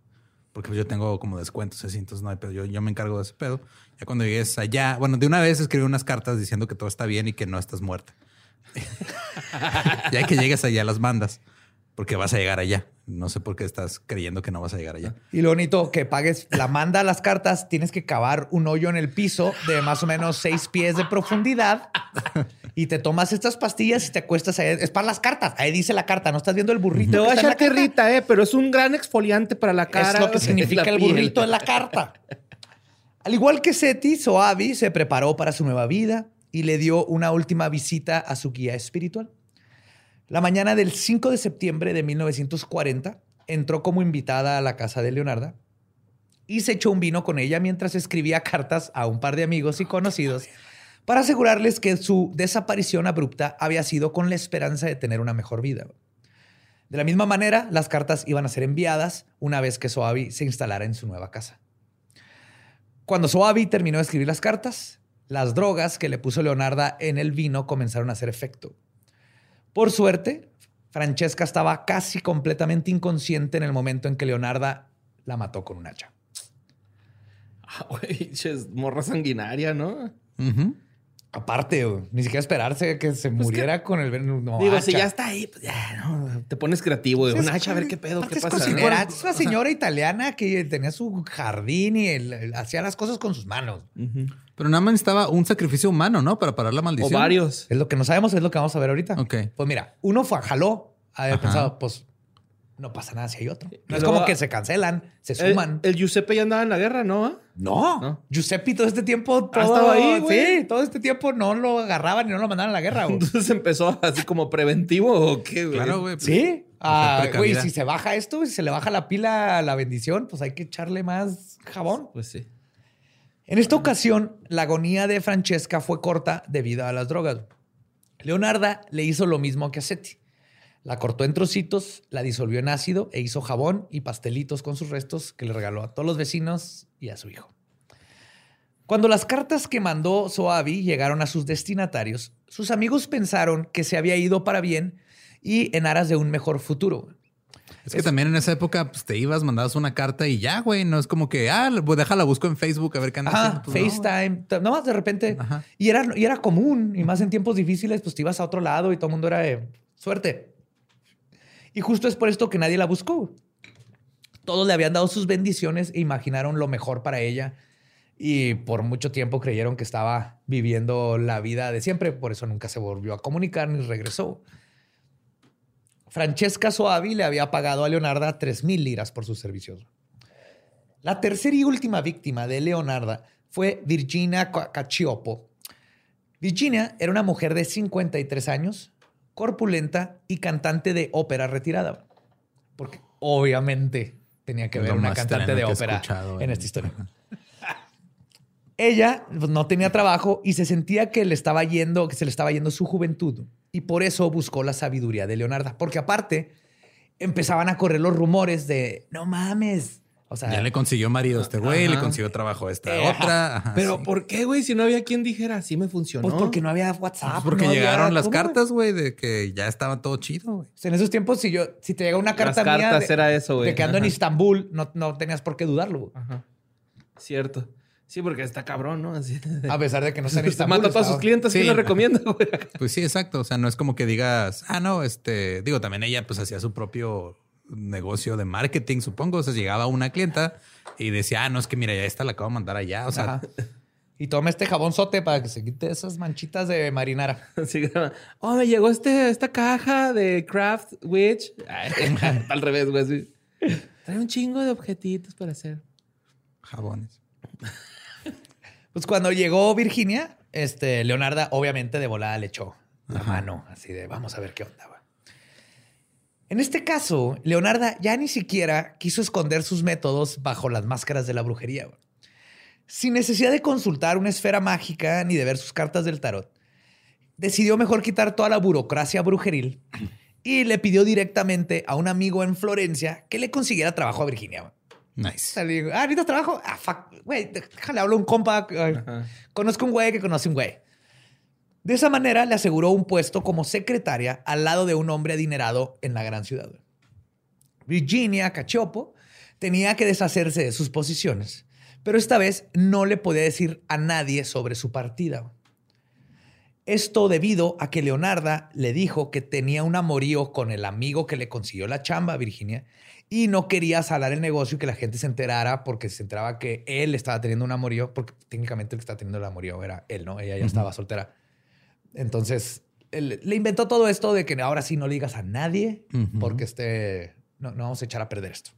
Porque yo tengo como descuentos así, entonces no hay pedo. Yo, yo me encargo de ese pedo. Ya cuando llegues allá, bueno, de una vez escribí unas cartas diciendo que todo está bien y que no estás muerta. (laughs) ya que llegues allá las mandas, porque vas a llegar allá. No sé por qué estás creyendo que no vas a llegar allá. Y lo bonito que pagues la manda a las cartas, tienes que cavar un hoyo en el piso de más o menos seis pies de profundidad y te tomas estas pastillas y te acuestas ahí. Es para las cartas. Ahí dice la carta. No estás viendo el burrito. Te voy a echar tierrita, eh, pero es un gran exfoliante para la cara. Es lo que significa el burrito en la carta. Al igual que Seti, Soavi se preparó para su nueva vida y le dio una última visita a su guía espiritual. La mañana del 5 de septiembre de 1940 entró como invitada a la casa de Leonarda y se echó un vino con ella mientras escribía cartas a un par de amigos y conocidos para asegurarles que su desaparición abrupta había sido con la esperanza de tener una mejor vida. De la misma manera, las cartas iban a ser enviadas una vez que Soavi se instalara en su nueva casa. Cuando Soavi terminó de escribir las cartas, las drogas que le puso Leonarda en el vino comenzaron a hacer efecto. Por suerte, Francesca estaba casi completamente inconsciente en el momento en que Leonarda la mató con un hacha. Ah, güey, (laughs) morra sanguinaria, ¿no? Aparte, güey, ni siquiera esperarse que se muriera con el veneno. no, Digo, si hacha. ya está ahí, pues ya, ¿no? Te pones creativo. de Es- Un hacha, a ver qué pedo, qué es pasa. Es una señora italiana que tenía su jardín y él- él hacía las cosas con sus manos. Pero nada más necesitaba un sacrificio humano, ¿no? Para parar la O maldición. varios. Es lo que no sabemos, es lo que vamos a ver ahorita. Ok. Pues mira, uno fue, jaló, haber Ajá. pensado, pues no pasa nada si hay otro. No es como que se cancelan, se suman. el Giuseppe ya andaba en la guerra, ¿no? no, ¿No? Giuseppe todo este tiempo todo, estaba ahí, güey. Sí, todo este tiempo no lo agarraban y no lo mandaban a la guerra. güey. Entonces empezó así como preventivo o qué, güey. Claro, güey. Sí. Ah, güey, si se baja esto, si se le baja la pila a la bendición, pues hay que echarle más jabón. Pues sí. En esta ocasión, la agonía de Francesca fue corta debido a las drogas. Leonarda le hizo lo mismo que a Seti. La cortó en trocitos, la disolvió en ácido e hizo jabón y pastelitos con sus restos que le regaló a todos los vecinos y a su hijo. Cuando las cartas que mandó Soavi llegaron a sus destinatarios, sus amigos pensaron que se había ido para bien y en aras de un mejor futuro. Es que también en esa época pues, te ibas, mandabas una carta y ya, güey. No es como que, ah, pues déjala, busco en Facebook a ver qué anda Ajá. Pues, no. FaceTime, t- nomás de repente. Ajá. Y, era, y era común, y más en tiempos difíciles, pues te ibas a otro lado y todo el mundo era de suerte. Y justo es por esto que nadie la buscó. Todos le habían dado sus bendiciones e imaginaron lo mejor para ella. Y por mucho tiempo creyeron que estaba viviendo la vida de siempre. Por eso nunca se volvió a comunicar ni regresó. Francesca Soavi le había pagado a Leonarda 3 mil liras por sus servicios. La tercera y última víctima de Leonarda fue Virginia Ca- Cacioppo. Virginia era una mujer de 53 años, corpulenta y cantante de ópera retirada. Porque obviamente tenía que ver una cantante de ópera en esta historia. (laughs) Ella pues, no tenía trabajo y se sentía que le estaba yendo, que se le estaba yendo su juventud. Y por eso buscó la sabiduría de Leonarda. Porque aparte, empezaban a correr los rumores de, no mames, O sea, Ya le consiguió marido a este güey, le consiguió trabajo a esta Eh, otra. Ajá, Pero sí. ¿por qué, güey? Si no había quien dijera, sí me funcionó. pues porque no había WhatsApp. Pues porque no había- llegaron las cartas, güey, de que ya estaba todo chido, güey. O sea, en esos tiempos, si yo, si te llega una Las carta mía cartas de, era eso, güey. de que ando en. Istambul, no, no tenías por qué dudarlo. güey. Ajá. Cierto. Sí, porque está cabrón, ¿no? Así. A pesar de que no (laughs) sea en Istambul. Mata a todos sus clientes. ¿Quién Sí. le recomienda, güey? Pues sí, exacto. O sea, no es como que digas, ah, no, este, digo, también ella pues hacía su propio negocio de marketing, supongo. O sea, llegaba una clienta y decía, ah, no, es que mira, ya esta la acabo de mandar allá. O sea, Ajá. Y toma este jabón sote para que se quite esas manchitas de marinara. (laughs) Así que, oh, me llegó este, esta caja de Craft Witch. Ay, (laughs) al revés, güey. así. Trae un chingo de objetitos para hacer. jabones. Pues cuando llegó Virginia, este, Leonarda obviamente de volada le echó la mano, así de vamos a ver qué onda. Va". En este caso, Leonarda ya ni siquiera quiso esconder sus métodos bajo las máscaras de la brujería. Sin necesidad de consultar una esfera mágica ni de ver sus cartas del tarot, decidió mejor quitar toda la burocracia brujeril (clears throat) y le pidió directamente a un amigo en Florencia que le consiguiera trabajo a Virginia. O Nice. sea, le digo, ah, ¿necesitas trabajo? Ah, fuck, güey, déjale, hablo a un compa. Ajá. Conozco un güey que conoce un güey. De esa manera le aseguró un puesto como secretaria al lado de un hombre adinerado en la gran ciudad. Virginia Cachopo tenía que deshacerse de sus posiciones, pero esta vez no le podía decir a nadie sobre su partida. Esto debido a que Leonarda le dijo que tenía un amorío con el amigo que le consiguió la chamba, Virginia, y no quería salar el negocio y que la gente se enterara porque se enteraba que él estaba teniendo un amorío, porque técnicamente el que estaba teniendo el amorío era él, ¿no? Ella ya estaba soltera. Entonces, él- le inventó todo esto de que ahora sí no le digas a nadie porque este, no, no vamos a echar a perder esto.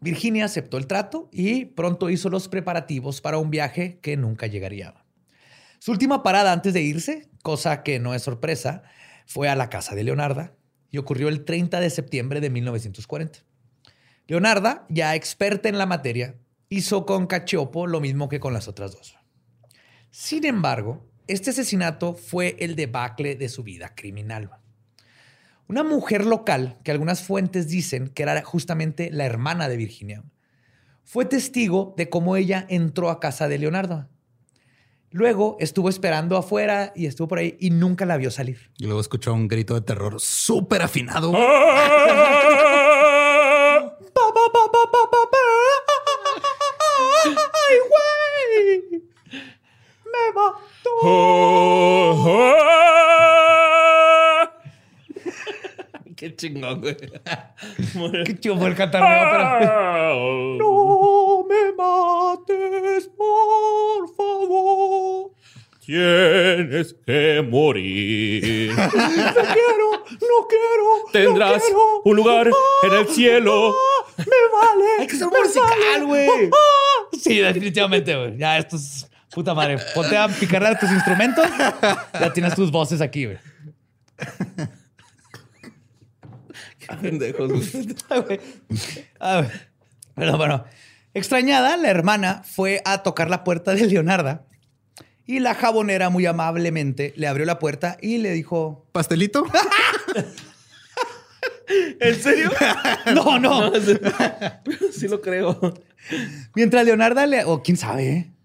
Virginia aceptó el trato y pronto hizo los preparativos para un viaje que nunca llegaría. Su última parada antes de irse, cosa que no es sorpresa, fue a la casa de Leonarda y ocurrió el 30 de septiembre de 1940. Leonarda, ya experta en la materia, hizo con Cachopo lo mismo que con las otras dos. Sin embargo, este asesinato fue el debacle de su vida criminal. Una mujer local, que algunas fuentes dicen que era justamente la hermana de Virginia, fue testigo de cómo ella entró a casa de Leonardo. Luego estuvo esperando afuera y estuvo por ahí y nunca la vio salir. Y luego escuchó un grito de terror súper afinado. (laughs) güey. Pa, pa, pa, pa, pa, pa, pa. ¡Ay, güey! ¡Me mató! Qué chingón, güey. ¡Qué chido fue el catarreo! pero- ¡No me mates, por favor! Tienes que morir. (laughs) ¡No quiero! ¡No quiero! no Tendrás quiero. un lugar en el cielo. ¡Me vale! Hay que ser musical, güey. Sí, definitivamente, güey. Ya, esto es puta madre. Ponte a picarle a tus instrumentos. Ya tienes tus voces aquí, güey. Qué pendejos, güey. Ay, (laughs) güey. A ver. Pero bueno, extrañada, la hermana fue a tocar la puerta de Leonarda y la jabonera muy amablemente le abrió la puerta y le dijo, ¿Pastelito? ¿En serio? no, no. (laughs) Sí lo creo. Mientras Leonarda le, o quién sabe, ¿eh?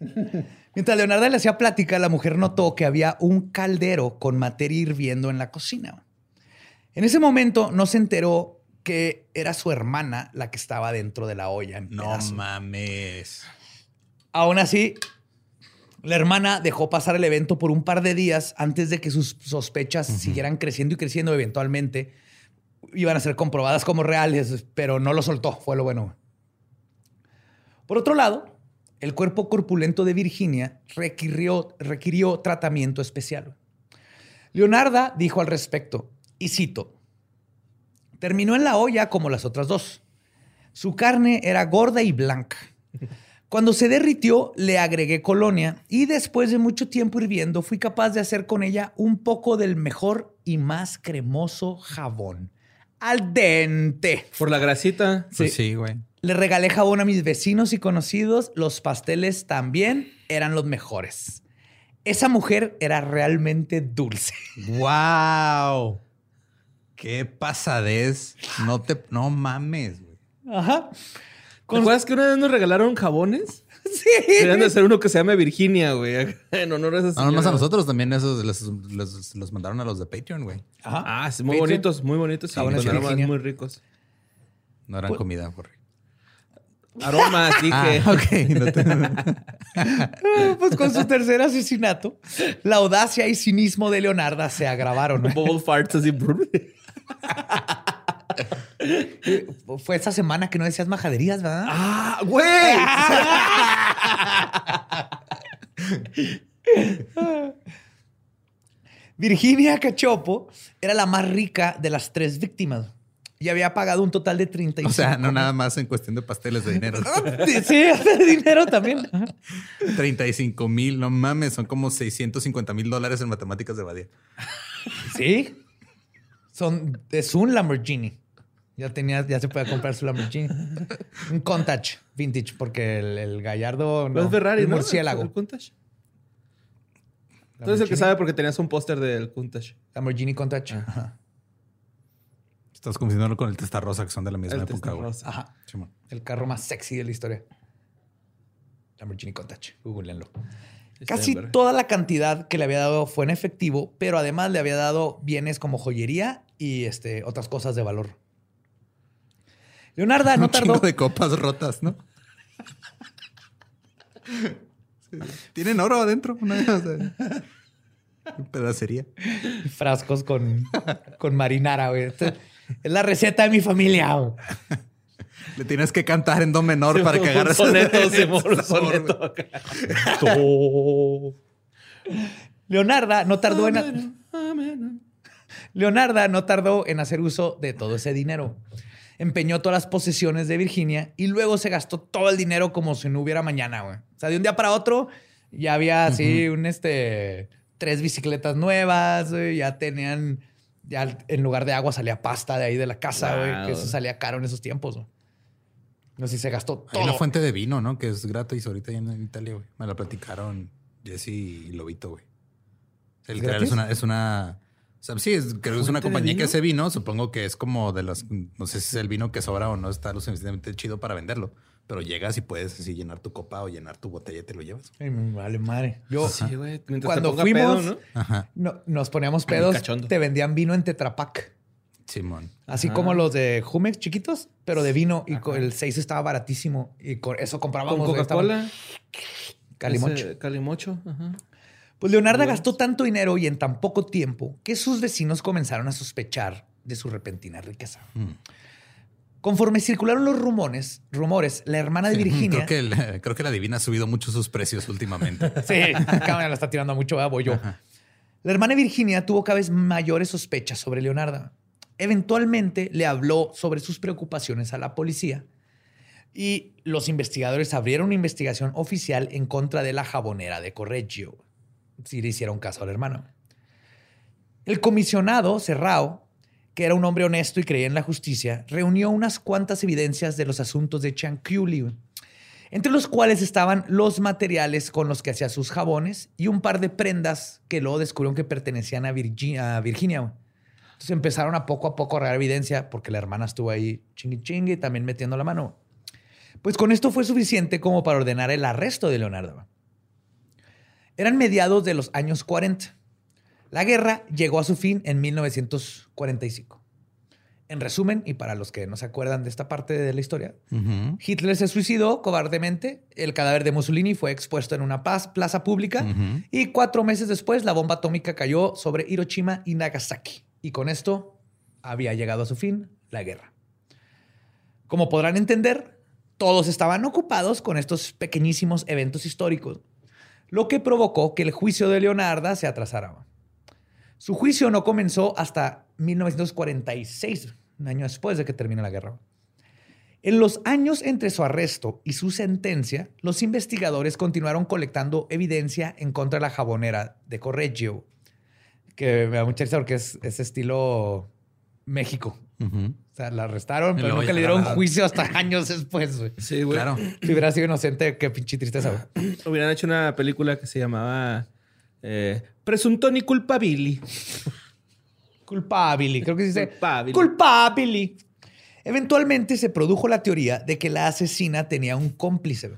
(laughs) Mientras Leonarda le hacía plática, la mujer notó que había un caldero con materia hirviendo en la cocina. En ese momento no se enteró que era su hermana la que estaba dentro de la olla. en No mames. Aún así, la hermana dejó pasar el evento por un par de días antes de que sus sospechas siguieran creciendo y creciendo. Eventualmente iban a ser comprobadas como reales, pero no lo soltó. Fue lo bueno. Por otro lado, el cuerpo corpulento de Virginia requirió, requirió tratamiento especial. Leonarda dijo al respecto, y cito, terminó en la olla como las otras dos. Su carne era gorda y blanca. Cuando se derritió, le agregué colonia y después de mucho tiempo hirviendo, fui capaz de hacer con ella un poco del mejor y más cremoso jabón. Al dente. Por la grasita. Pues sí, güey. Le regalé jabón a mis vecinos y conocidos. Los pasteles también eran los mejores. Esa mujer era realmente dulce. ¡Wow! ¡Qué pasadez! No te... No mames, güey. Ajá. ¿Te acuerdas que una vez nos regalaron jabones? (laughs) Sí. Deberían de hacer uno que se llame Virginia, güey. (laughs) En honor a esa No, nomás a nosotros también esos les- les- los mandaron a los de Patreon, güey. Ajá. Ah, sí, muy Patreon. bonitos, muy bonitos. Sí, Jabones aromas Virginia. muy ricos. No eran comida, por Aromas, dije. Ah, (laughs) ok. No te- (laughs) Pues con su tercer asesinato, la audacia y cinismo de Leonarda se agravaron. Bubble farts así. (laughs) Fue esa semana que no decías majaderías, ¿verdad? ¡Ah, güey! Virginia Cachopo era la más rica de las tres víctimas y había pagado un total de 35. O sea, no nada más en cuestión de pasteles de dinero. (laughs) Sí, de dinero también. (laughs) 35 mil, no mames, son como 650 mil dólares en matemáticas de Badía. Sí. Son, es un Lamborghini. Ya tenía, ya se puede comprar su Lamborghini. Un Countach vintage, porque el, el Gallardo no. No es Ferrari, el ¿no? murciélago. El Countach. Entonces el que sabe porque tenías un póster del Countach. Lamborghini Countach. Ajá. Estás confundiéndolo con el Testarossa, que son de la misma El época. Ajá. Simón. El carro más sexy de la historia. Lamborghini Countach. Googleenlo. Casi toda la cantidad que le había dado fue en efectivo, pero además le había dado bienes como joyería y este, otras cosas de valor. Leonarda (laughs) no Un tardó. de copas rotas, ¿no? Sí. (laughs) Tienen oro adentro. O sea, pedacería. frascos con, con marinara, güey. Es la receta de mi familia. (laughs) Le tienes que cantar en do menor para que agarres soneto, ese soneto. (laughs) Leonarda no tardó en Leonarda no tardó en hacer uso de todo ese dinero. Empeñó todas las posesiones de Virginia y luego se gastó todo el dinero como si no hubiera mañana, güey. O sea, de un día para otro ya había así un este tres bicicletas nuevas, güey, ya tenían ya en lugar de agua salía pasta de ahí de la casa, güey, Wow. que eso salía caro en esos tiempos. güey. No sé si se gastó Hay todo. una fuente de vino, ¿no? Que es gratis ahorita en, en Italia, güey. Me la platicaron Jesse y Lobito, güey. El ¿Es literal es una, es una. O sea, sí, es, creo que es una ¿Fuente de compañía que hace vino. Supongo que es como de las. No sé si es el vino que sobra o no está lo suficientemente chido para venderlo. Pero llegas y puedes así llenar tu copa o llenar tu botella y te lo llevas. Ay, vale madre. Yo, Sí, güey. Mientras Cuando te ponga fuimos- pedo, ¿no? Ajá. no- nos poníamos pedos, te vendían vino en Tetrapac. Simón. Así Ajá. como los de Jumex chiquitos, pero de vino. Y Ajá. el 6 estaba baratísimo. Y con eso comprábamos. Con Coca-Cola. Calimocho. Ese Calimocho. Ajá. Pues Leonardo Bueno. gastó tanto dinero y en tan poco tiempo que sus vecinos comenzaron a sospechar de su repentina riqueza. Mm. Conforme circularon los rumores, rumores, la hermana de Virginia. Creo que, el- creo que la divina ha subido mucho sus precios últimamente. (laughs) Sí, cámara la está tirando mucho, ¿verdad? voy yo. La hermana de Virginia tuvo cada vez mayores sospechas sobre Leonardo. Eventualmente le habló sobre sus preocupaciones a la policía y los investigadores abrieron una investigación oficial en contra de la jabonera de Correggio. Si le hicieron caso a la hermana. El comisionado Serrao, que era un hombre honesto y creía en la justicia, reunió unas cuantas evidencias de los asuntos de Chanculli, entre los cuales estaban los materiales con los que hacía sus jabones y un par de prendas que luego descubrieron que pertenecían a, Virgi- a Virginia. Entonces empezaron a poco a poco a agarrar evidencia porque la hermana estuvo ahí chingui chingue también metiendo la mano. Pues con esto fue suficiente como para ordenar el arresto de Leonardo. Eran mediados de los años 40. La guerra llegó a su fin en 1945. En resumen, y para los que no se acuerdan de esta parte de la historia. Hitler se suicidó cobardemente, el cadáver de Mussolini fue expuesto en una paz- plaza pública y cuatro meses después la bomba atómica cayó sobre Hiroshima y Nagasaki. Y con esto había llegado a su fin la guerra. Como podrán entender, todos estaban ocupados con estos pequeñísimos eventos históricos, lo que provocó que el juicio de Leonarda se atrasara. Su juicio no comenzó hasta 1946, un año después de que termine la guerra. En los años entre su arresto y su sentencia, los investigadores continuaron colectando evidencia en contra de la jabonera de Correggio, que me da mucha risa porque es, es estilo México. O sea, la arrestaron, pero nunca le dieron juicio hasta años después. güey. Sí, güey. Claro. Si hubiera sido inocente, qué pinche tristeza. Hubieran hecho una película que se llamaba eh, Presuntoni Culpabili. Culpabili, creo que se dice. Culpabili. Culpabili. Eventualmente se produjo la teoría de que la asesina tenía un cómplice,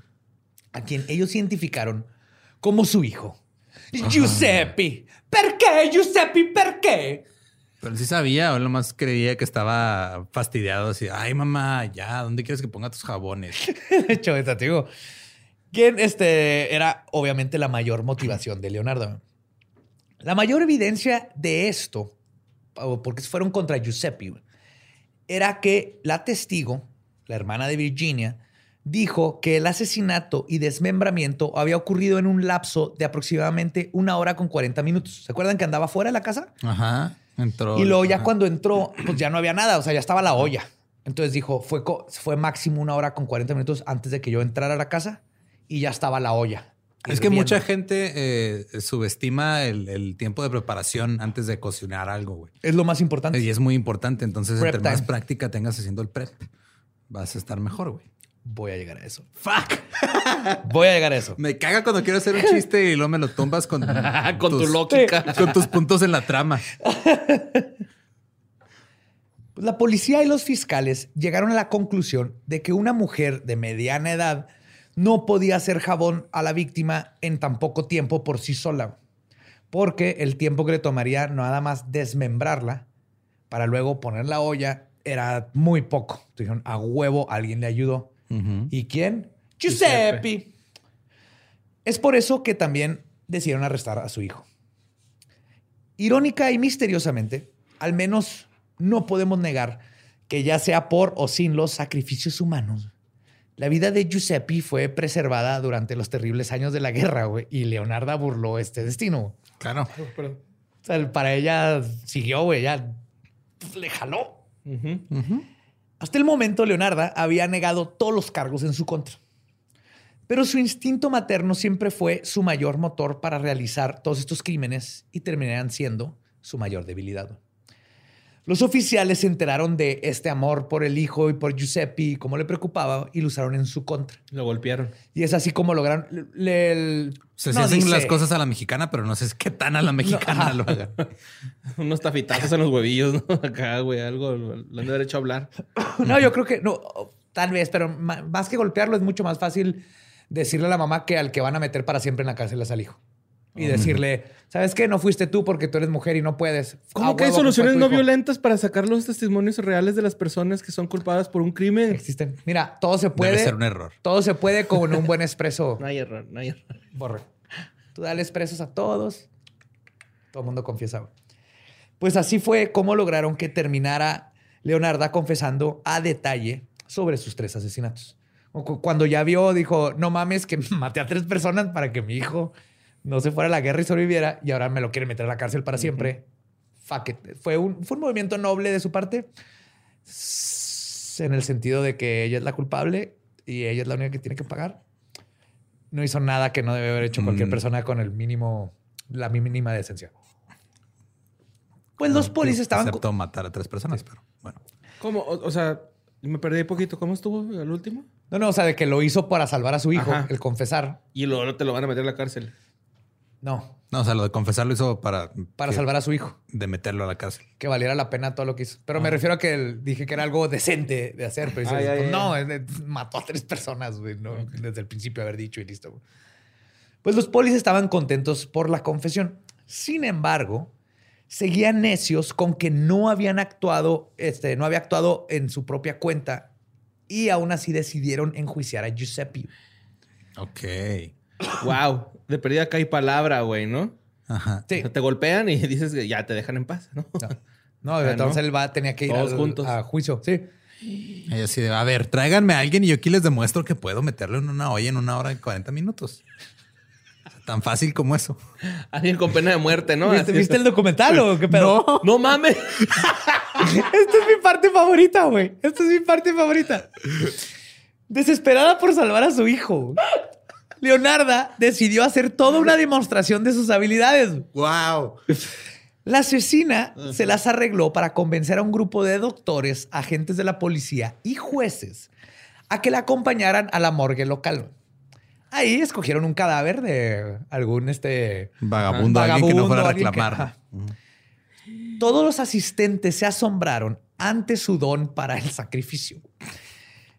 a quien ellos identificaron como su hijo. Giuseppe. ¿Por qué, Giuseppe? ¿Por qué? Pero él sí sabía, o él nomás creía que estaba fastidiado así. Ay, mamá, ya, ¿dónde quieres que ponga tus jabones? (laughs) De hecho, te digo, quien este, era obviamente la mayor motivación de Leonardo. La mayor evidencia de esto, porque fueron contra Giuseppe, era que la testigo, la hermana de Virginia, dijo que el asesinato y desmembramiento había ocurrido en un lapso de aproximadamente una hora con 40 minutos. ¿Se acuerdan que andaba fuera de la casa? Ajá, entró. Y luego ya ajá. cuando entró, pues ya no había nada, o sea, ya estaba la olla. Entonces dijo, fue, fue máximo una hora con 40 minutos antes de que yo entrara a la casa y ya estaba la olla. Es que mucha gente eh, subestima el, el tiempo de preparación antes de cocinar algo, güey. Es lo más importante. Y es muy importante. Entonces, Prep entre más práctica tengas haciendo el prep, vas a estar mejor, güey. Voy a llegar a eso. Fuck. (laughs) Voy a llegar a eso. Me caga cuando quiero hacer un chiste y luego me lo tumbas con, (laughs) Con tu lógica. Con tus puntos en la trama. (laughs) La policía y los fiscales llegaron a la conclusión de que una mujer de mediana edad no podía hacer jabón a la víctima en tan poco tiempo por sí sola, porque el tiempo que le tomaría nada más desmembrarla para luego poner la olla era muy poco. Entonces dijeron, a huevo alguien le ayudó. ¿Y quién? Giuseppe. Es por eso que también decidieron arrestar a su hijo. Irónica y misteriosamente, al menos no podemos negar que ya sea por o sin los sacrificios humanos, la vida de Giuseppe fue preservada durante los terribles años de la guerra, güey, y Leonarda burló este destino. Claro. O sea, para ella siguió, güey, ya le jaló. Hasta el momento, Leonarda había negado todos los cargos en su contra. Pero su instinto materno siempre fue su mayor motor para realizar todos estos crímenes y terminarían siendo su mayor debilidad. Los oficiales se enteraron de este amor por el hijo y por Giuseppe y cómo le preocupaba y lo usaron en su contra. Lo golpearon. Y es así como lograron... le- el- Se no hacen dice- las cosas a la mexicana, pero no sé qué tan a la (laughs) mexicana ajá. lo hagan. (laughs) Unos tafitazos en los huevillos, ¿no? (laughs) Acá, güey, algo. Lo han de haber hecho hablar. (coughs) No, yo creo que no, tal vez, pero más que golpearlo es mucho más fácil decirle a la mamá que al que van a meter para siempre en la cárcel es al hijo. Y decirle, ¿sabes qué? No fuiste tú porque tú eres mujer y no puedes. ¿Cómo que hay soluciones no hijo. violentas para sacar los testimonios reales de las personas que son culpadas por un crimen? Existen. Mira, todo se Debe puede. ser un error. Todo se puede con un buen expreso. (laughs) No hay error, no hay error. Borre. Tú dale expresos a todos. Todo el mundo confiesa. güey. Pues así fue como lograron que terminara Leonarda confesando a detalle sobre sus tres asesinatos. Cuando ya vio, dijo, no mames, que (laughs) maté a tres personas para que mi hijo no se fuera a la guerra y sobreviviera y ahora me lo quiere meter a la cárcel para siempre. Fuck it. Fue un, fue un movimiento noble de su parte en el sentido de que ella es la culpable y ella es la única que tiene que pagar no hizo nada que no debe haber hecho cualquier Mm. persona con el mínimo, la mínima decencia. Pues los polis estaban... Excepto matar a tres personas, pero bueno. ¿Cómo? O, o sea, me perdí poquito. ¿Cómo estuvo el último? No, no, o sea, de que lo hizo para salvar a su hijo, Ajá. el confesar. Y luego te lo van a meter a la cárcel. No, No, o sea, lo de confesar lo hizo para... para que- salvar a su hijo. De meterlo a la cárcel. Que valiera la pena todo lo que hizo. Pero Ah. me refiero a que el- dije que era algo decente de hacer. Pero Ay, ay, pues, ay. no, es de- mató a tres personas, güey. ¿no? Desde el principio haber dicho y listo. güey. Pues los polis estaban contentos por la confesión. Sin embargo, seguían necios con que no habían actuado, este, no había actuado en su propia cuenta y aún así decidieron enjuiciar a Giuseppe. Ok. wow. De perdida acá hay palabra, güey, ¿no? Ajá. Sí. O sea, te golpean y (laughs) dices que ya te dejan en paz, ¿no? (laughs) No, Ah, entonces ¿no? él va, tenía que ir Todos al- juntos. a juicio. Sí. Ella así de, a ver, tráiganme a alguien y yo aquí les demuestro que puedo meterlo en una olla en una hora y 40 minutos. Tan fácil como eso. (laughs) Alguien con pena de muerte, ¿no? ¿Viste, viste el documental o qué pedo? No. No mames. Esta es mi parte favorita, güey. Esta es mi parte favorita. Desesperada por salvar a su hijo. Leonarda decidió hacer toda una demostración de sus habilidades. Wow. La asesina se las arregló para convencer a un grupo de doctores, agentes de la policía y jueces a que la acompañaran a la morgue local. Ahí escogieron un cadáver de algún este Vagabundo, alguien que no fuera a que- reclamar. Todos los asistentes se asombraron ante su don para el sacrificio.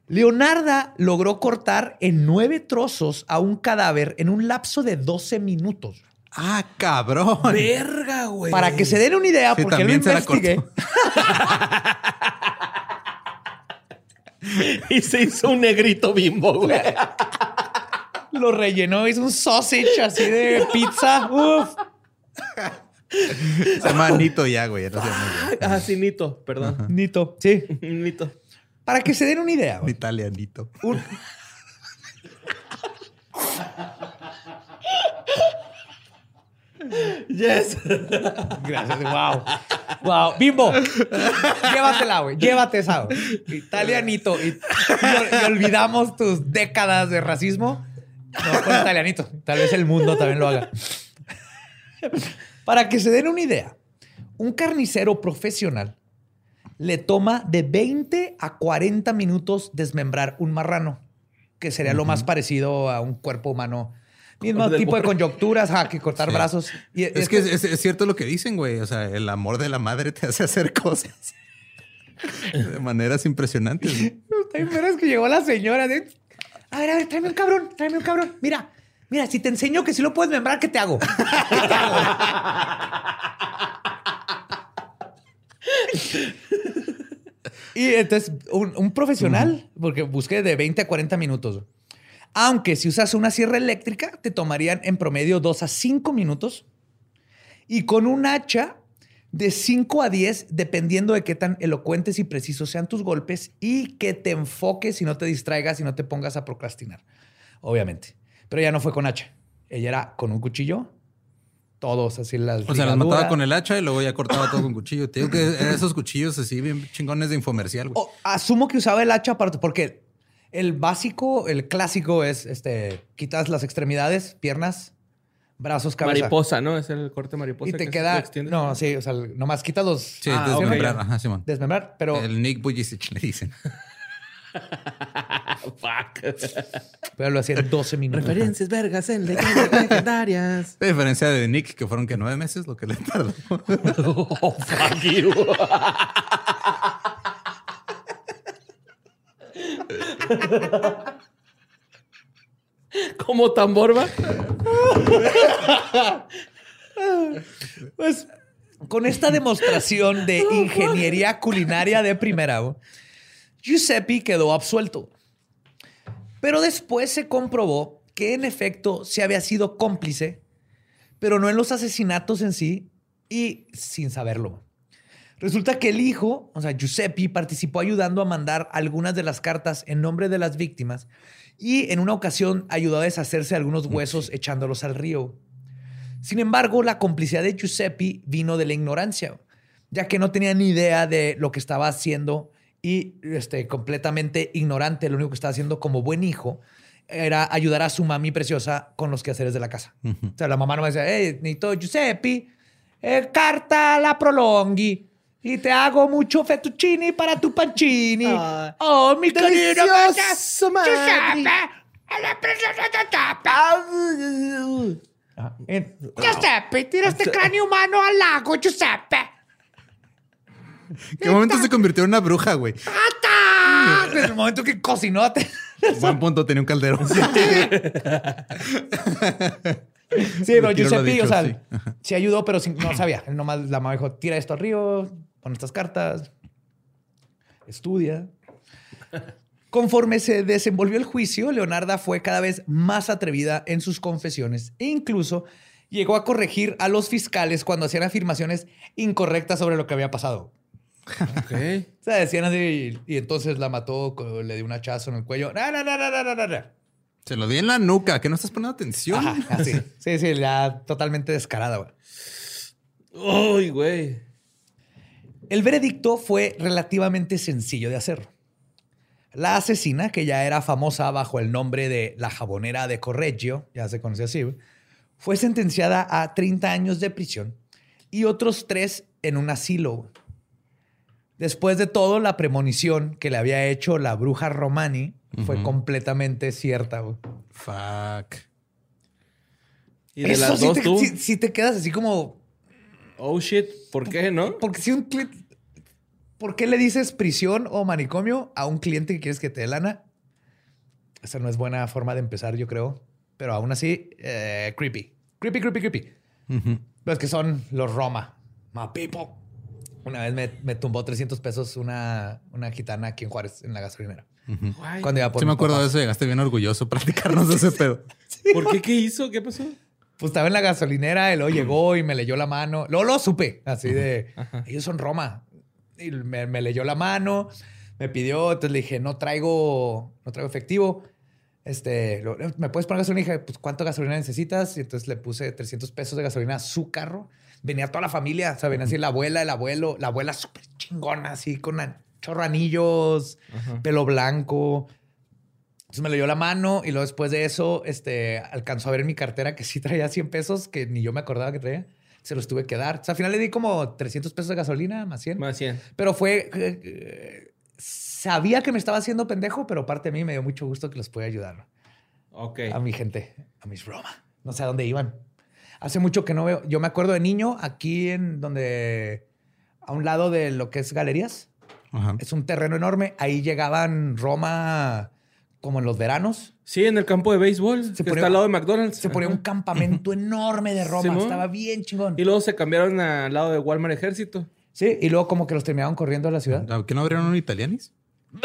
Leonarda logró cortar en nueve trozos a un cadáver en un lapso de 12 minutos. Ah, cabrón. Verga, güey. Para que se den una idea, Sí, porque lo también se la investigué. cortó. (laughs) Y se hizo un negrito bimbo, güey. Lo rellenó, hizo un sausage así de pizza. Uf. Se llama Nito ya, güey. no ya. Ah, sí, Nito. Perdón. Nito. Sí. (laughs) Nito. Para que se den una idea. Güey. Italia, Nito. Un- Yes. Gracias. Wow. Wow. Bimbo. Llévatela, güey. Llévate esa, güey. Italianito. Y olvidamos tus décadas de racismo. No, con italianito. Tal vez el mundo también lo haga. Para que se den una idea, un carnicero profesional le toma de 20 a 40 minutos desmembrar un marrano, que sería lo más parecido a un cuerpo humano. Mismo tipo de morro. conjunturas, ajá, que cortar Sí. brazos. Y Es que es, es cierto lo que dicen, güey. O sea, el amor de la madre te hace hacer cosas de maneras impresionantes. (laughs) bien, pero es que llegó la señora de... A ver, a ver, tráeme un cabrón, tráeme un cabrón. Mira, mira, si te enseño que si lo puedes membrar, ¿qué te hago? ¿Qué te hago? (laughs) (laughs) y entonces, un, profesional, porque busqué de 20 a 40 minutos. Aunque si usas una sierra eléctrica, te tomarían en promedio 2 a 5 minutos. Y con un hacha de 5 a 10, dependiendo de qué tan elocuentes y precisos sean tus golpes y que te enfoques y no te distraigas y no te pongas a procrastinar. Obviamente. Pero ya no fue con hacha. Ella era con un cuchillo. Todos así las. O sea, las mataba con el hacha y luego ya cortaba todo con cuchillo. Te digo que eran (laughs) esos cuchillos así bien chingones de infomercial, güey. O, asumo que usaba el hacha para. Porque el básico, el clásico es este: quitas las extremidades, piernas, brazos, cabeza. Mariposa, ¿no? Es el corte mariposa. Y te que queda. extiende. No, sí, o sea, nomás quitas los. Sí, Ah, desmembrar. ok. Ajá, Simón. Desmembrar, pero, El Nick Bujicic le dicen. (laughs) Fuck. pero lo hacía en 12 minutos. Referencias vergas en leyendas (laughs) legendarias. A diferencia de Nick, que fueron que nueve meses lo que le tardó. (laughs) Oh, fuck you. Como tamborba. Pues con esta demostración de ingeniería culinaria de primera, Giuseppe quedó absuelto. Pero después se comprobó que en efecto se había sido cómplice, pero no en los asesinatos en sí y sin saberlo. Resulta que el hijo, o sea, Giuseppe, participó ayudando a mandar algunas de las cartas en nombre de las víctimas y en una ocasión ayudó a deshacerse de algunos huesos echándolos al río. Sin embargo, la complicidad de Giuseppe vino de la ignorancia, ya que no tenía ni idea de lo que estaba haciendo y este, completamente ignorante, lo único que estaba haciendo como buen hijo era ayudar a su mami preciosa con los quehaceres de la casa. O sea, la mamá no me decía, hey, necesito Giuseppe, eh, carta la prolonghi. Y te hago mucho fettuccini para tu pancini. Ay, oh, mi querido. Giuseppe, a la preciosa Giuseppe. Ajá. En- Giuseppe, tira este cráneo humano al lago, Giuseppe. (laughs) ¿Qué momento se convirtió en una bruja, güey? ¡Ata! En el momento que cocinó. (laughs) Buen punto, tenía un caldero. Sí, (laughs) pero Retiro lo Giuseppe, dicho, o sea, sí. sí. ayudó, pero sin- no sabía. Él nomás la mamá dijo, tira esto al río, pon estas cartas, estudia. Conforme se desenvolvió el juicio, Leonarda fue cada vez más atrevida en sus confesiones e incluso llegó a corregir a los fiscales cuando hacían afirmaciones incorrectas sobre lo que había pasado. Ok. (laughs) O sea, decían así, y entonces la mató, le dio un hachazo en el cuello. No, no, no, no, no, no, no. Se lo di en la nuca, que no estás poniendo atención. Ajá, así. (laughs) Sí, sí, ya totalmente descarada, güey. Uy, güey. El veredicto fue relativamente sencillo de hacer. La asesina, que ya era famosa bajo el nombre de la jabonera de Correggio, ya se conoce así, güey, fue sentenciada a 30 años de prisión y otros tres en un asilo. Después de todo, la premonición que le había hecho la bruja Romani fue completamente cierta. güey. Fuck. Y de Eso las sí dos, te, tú. sí te quedas así como... Oh shit. ¿Por qué, no? Porque si un... cli- ¿Por qué le dices prisión o manicomio a un cliente que quieres que te dé lana? Esa no es buena forma de empezar, yo creo. Pero aún así, eh, creepy. Creepy, creepy, creepy. Los que son los Roma. My people. Una vez me, me tumbó 300 pesos una, una gitana aquí en Juárez, en la gasolinera. Guay. Cuando iba por Sí me acuerdo de eso. Llegaste bien orgulloso a (laughs) platicarnos de ese pedo. ¿Por qué? ¿Qué hizo? ¿Qué pasó? Pues estaba en la gasolinera y luego llegó y me leyó la mano. Luego lo supe, así de, ellos son Roma. Y me, me leyó la mano, me pidió, entonces le dije, no traigo, no traigo efectivo. Este, lo- ¿me puedes poner gasolina? Y dije, pues, ¿cuánto gasolina necesitas? Y entonces le puse 300 pesos de gasolina a su carro. Venía toda la familia, o sea, venía así la abuela, el abuelo, la abuela súper chingona, así con an- chorro anillos, pelo blanco. Entonces me leyó la mano y luego después de eso, este, alcanzó a ver en mi cartera que sí traía 100 pesos, que ni yo me acordaba que traía. Se los tuve que dar. O sea, al final le di como 300 pesos de gasolina, más 100. Más 100. Pero fue... eh, eh, sabía que me estaba haciendo pendejo, pero parte de mí me dio mucho gusto que los pude ayudar. Ok. A mi gente, a mis Roma. No sé a dónde iban. Hace mucho que no veo. Yo me acuerdo de niño, aquí en donde... A un lado de lo que es galerías. Ajá. Es un terreno enorme. Ahí llegaban Roma como en los veranos. Sí, en el campo de béisbol, Se que ponía- está al lado de McDonald's. Se ponía Ajá. un campamento (laughs) enorme de Roma. Simón. Estaba bien chingón. Y luego se cambiaron al lado de Walmart Ejército. Sí, y luego como que los terminaban corriendo a la ciudad. ¿A ¿Qué no abrieron un italianis? (laughs)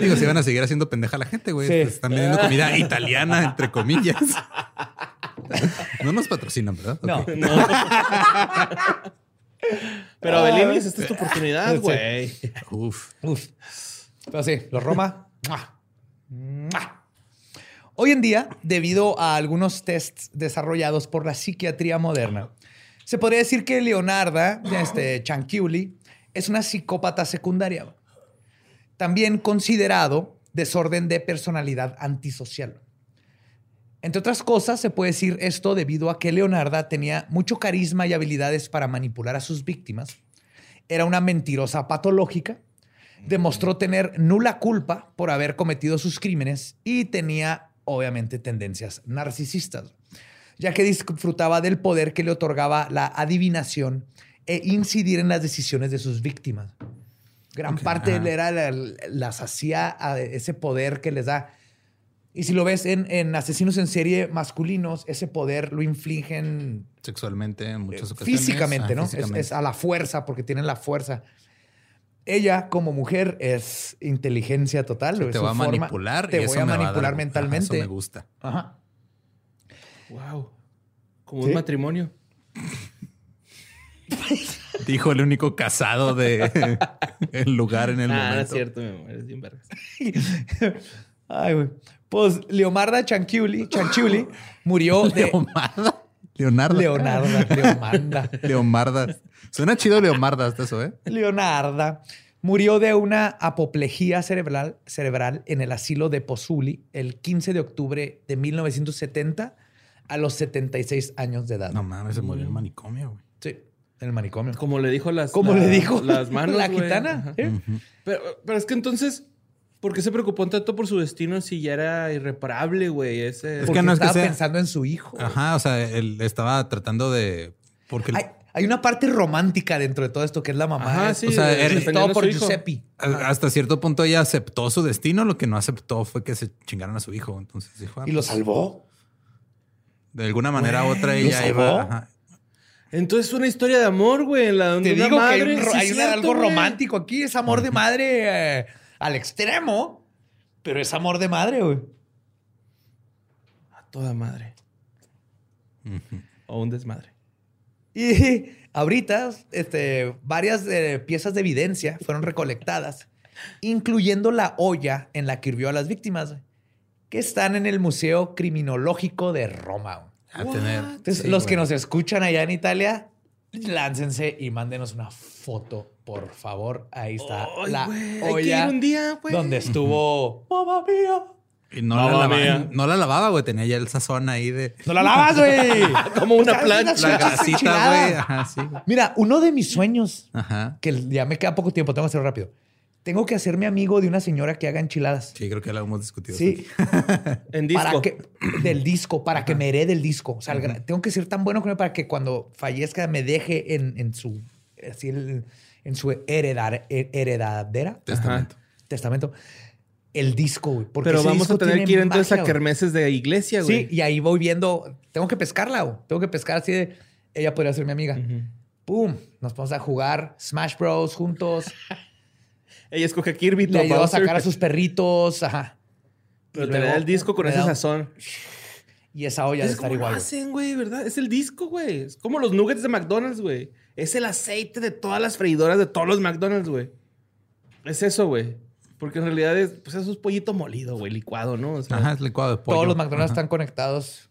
Digo, si van a seguir haciendo pendeja a la gente, güey. Sí. Están vendiendo comida italiana, entre comillas. No nos patrocinan, ¿verdad? No. Ok. Pero Belinis, esta es tu oportunidad, Sí. güey. Uf. Uf. Pero sí, los Roma. ¡mua! ¡mua! Hoy en día, debido a algunos tests desarrollados por la psiquiatría moderna, se podría decir que Leonarda este, Chanchiuli es una psicópata secundaria. También considerado desorden de personalidad antisocial. Entre otras cosas, se puede decir esto debido a que Leonarda tenía mucho carisma y habilidades para manipular a sus víctimas. Era una mentirosa patológica. Demostró tener nula culpa por haber cometido sus crímenes y tenía, obviamente, tendencias narcisistas, ya que disfrutaba del poder que le otorgaba la adivinación e incidir en las decisiones de sus víctimas. Gran Ok, parte ajá. era la- las hacía a ese poder que les da. Y si lo ves en, en asesinos en serie masculinos, ese poder lo infligen Sexualmente en muchas ocasiones. físicamente, Ah, ¿no? Es- físicamente. Es, a la fuerza, porque tienen la fuerza. Ella, como mujer, es inteligencia total. Te va a forma- manipular. Te y voy eso a me va dar- manipular Ajá, mentalmente. eso me gusta. Ajá. Wow. Como Sí. un matrimonio. (laughs) Dijo el único casado de (laughs) el lugar en el ah, no momento. es cierto, mi amor. Es bien vergas. (laughs) Ay, güey. Pues Leomarda Chanchiuli, Chanchiuli murió (laughs) de... Leomarda. Leonardo. Leonarda, Leomarda. Leomarda. Suena chido Leomarda hasta eso, ¿eh? Leonarda murió de una apoplejía cerebral, cerebral en el asilo de Pozuli el 15 de octubre de 1970 a los 76 años de edad. No mames, se murió en el manicomio, güey. En el manicomio. Como le dijo las. ¿Cómo la- le dijo? Las (laughs) manos. La gitana. ¿eh? Pero, pero es que entonces, ¿por qué se preocupó tanto por su destino si ya era irreparable, güey? Ese. Es Porque que no es que estaba sea- pensando en su hijo. Ajá, o sea, él estaba tratando de. Porque Hay, hay una parte romántica dentro de todo esto que es la mamá. Ajá, sí. o sea, de- era- defendiendo todo a por. Giuseppe. hasta cierto punto ella aceptó su destino. Lo que no aceptó fue que se chingaran a su hijo. Entonces dijo, ah, Y lo pues, salvó. De alguna manera u otra ¿lo ella salvó? iba. ajá. Entonces es una historia de amor, güey. En la donde Te una digo madre. que hay, un ro- sí, hay una- cierto, algo güey. romántico aquí. Es amor de madre eh, al extremo, pero es amor de madre, güey. A toda madre. O un desmadre. Y (laughs) ahorita, este, varias eh, piezas de evidencia fueron recolectadas, incluyendo la olla en la que hirvió a las víctimas, que están en el Museo Criminológico de Roma. A tener. Entonces, sí, los güey. que nos escuchan allá en Italia, láncense y mándenos una foto, por favor. Ahí está la güey, Hay que olla ir un día, güey. donde estuvo. (laughs) ¡Mamá mía! Y no, la lavaba, mía. no la lavaba, güey. Tenía ya el sazón ahí de ¡No la lavas, güey! (laughs) Como una plancha. la enchiladas. güey. Ajá, sí. güey. Mira, uno de mis sueños, Ajá. que ya me queda poco tiempo, tengo que hacerlo rápido. Tengo que hacerme amigo de una señora que haga enchiladas. Sí, creo que lo hemos discutido. Sí, (laughs) En disco. para que del disco, para que me herede el disco. O sea, el gra- tengo que ser tan bueno con él para que cuando fallezca me deje en, en su así el- en su heredar, he- heredadera Testamento. testamento el disco, güey. porque Pero ese vamos a tener que ir entonces magia, a kermeses de iglesia, güey. Sí, y ahí voy viendo, tengo que pescarla, güey. tengo que pescar así de ella podría ser mi amiga. Pum, nos vamos a jugar Smash Bros juntos. (laughs) Ella escoge a Kirby, Le a ayudó a sacar a sus perritos, ajá. Pero te da el disco con ese sazón. Y esa olla de Es estar igual. hacen, güey, ¿verdad? Es el disco, güey. Es como los nuggets de McDonald's, güey. Es el aceite de todas las freidoras de todos los McDonald's, güey. Es eso, güey. Porque en realidad es, pues eso es pollito molido, güey, licuado, ¿no? O sea, Ajá, es licuado de pollo. Todos los McDonald's Ajá. están conectados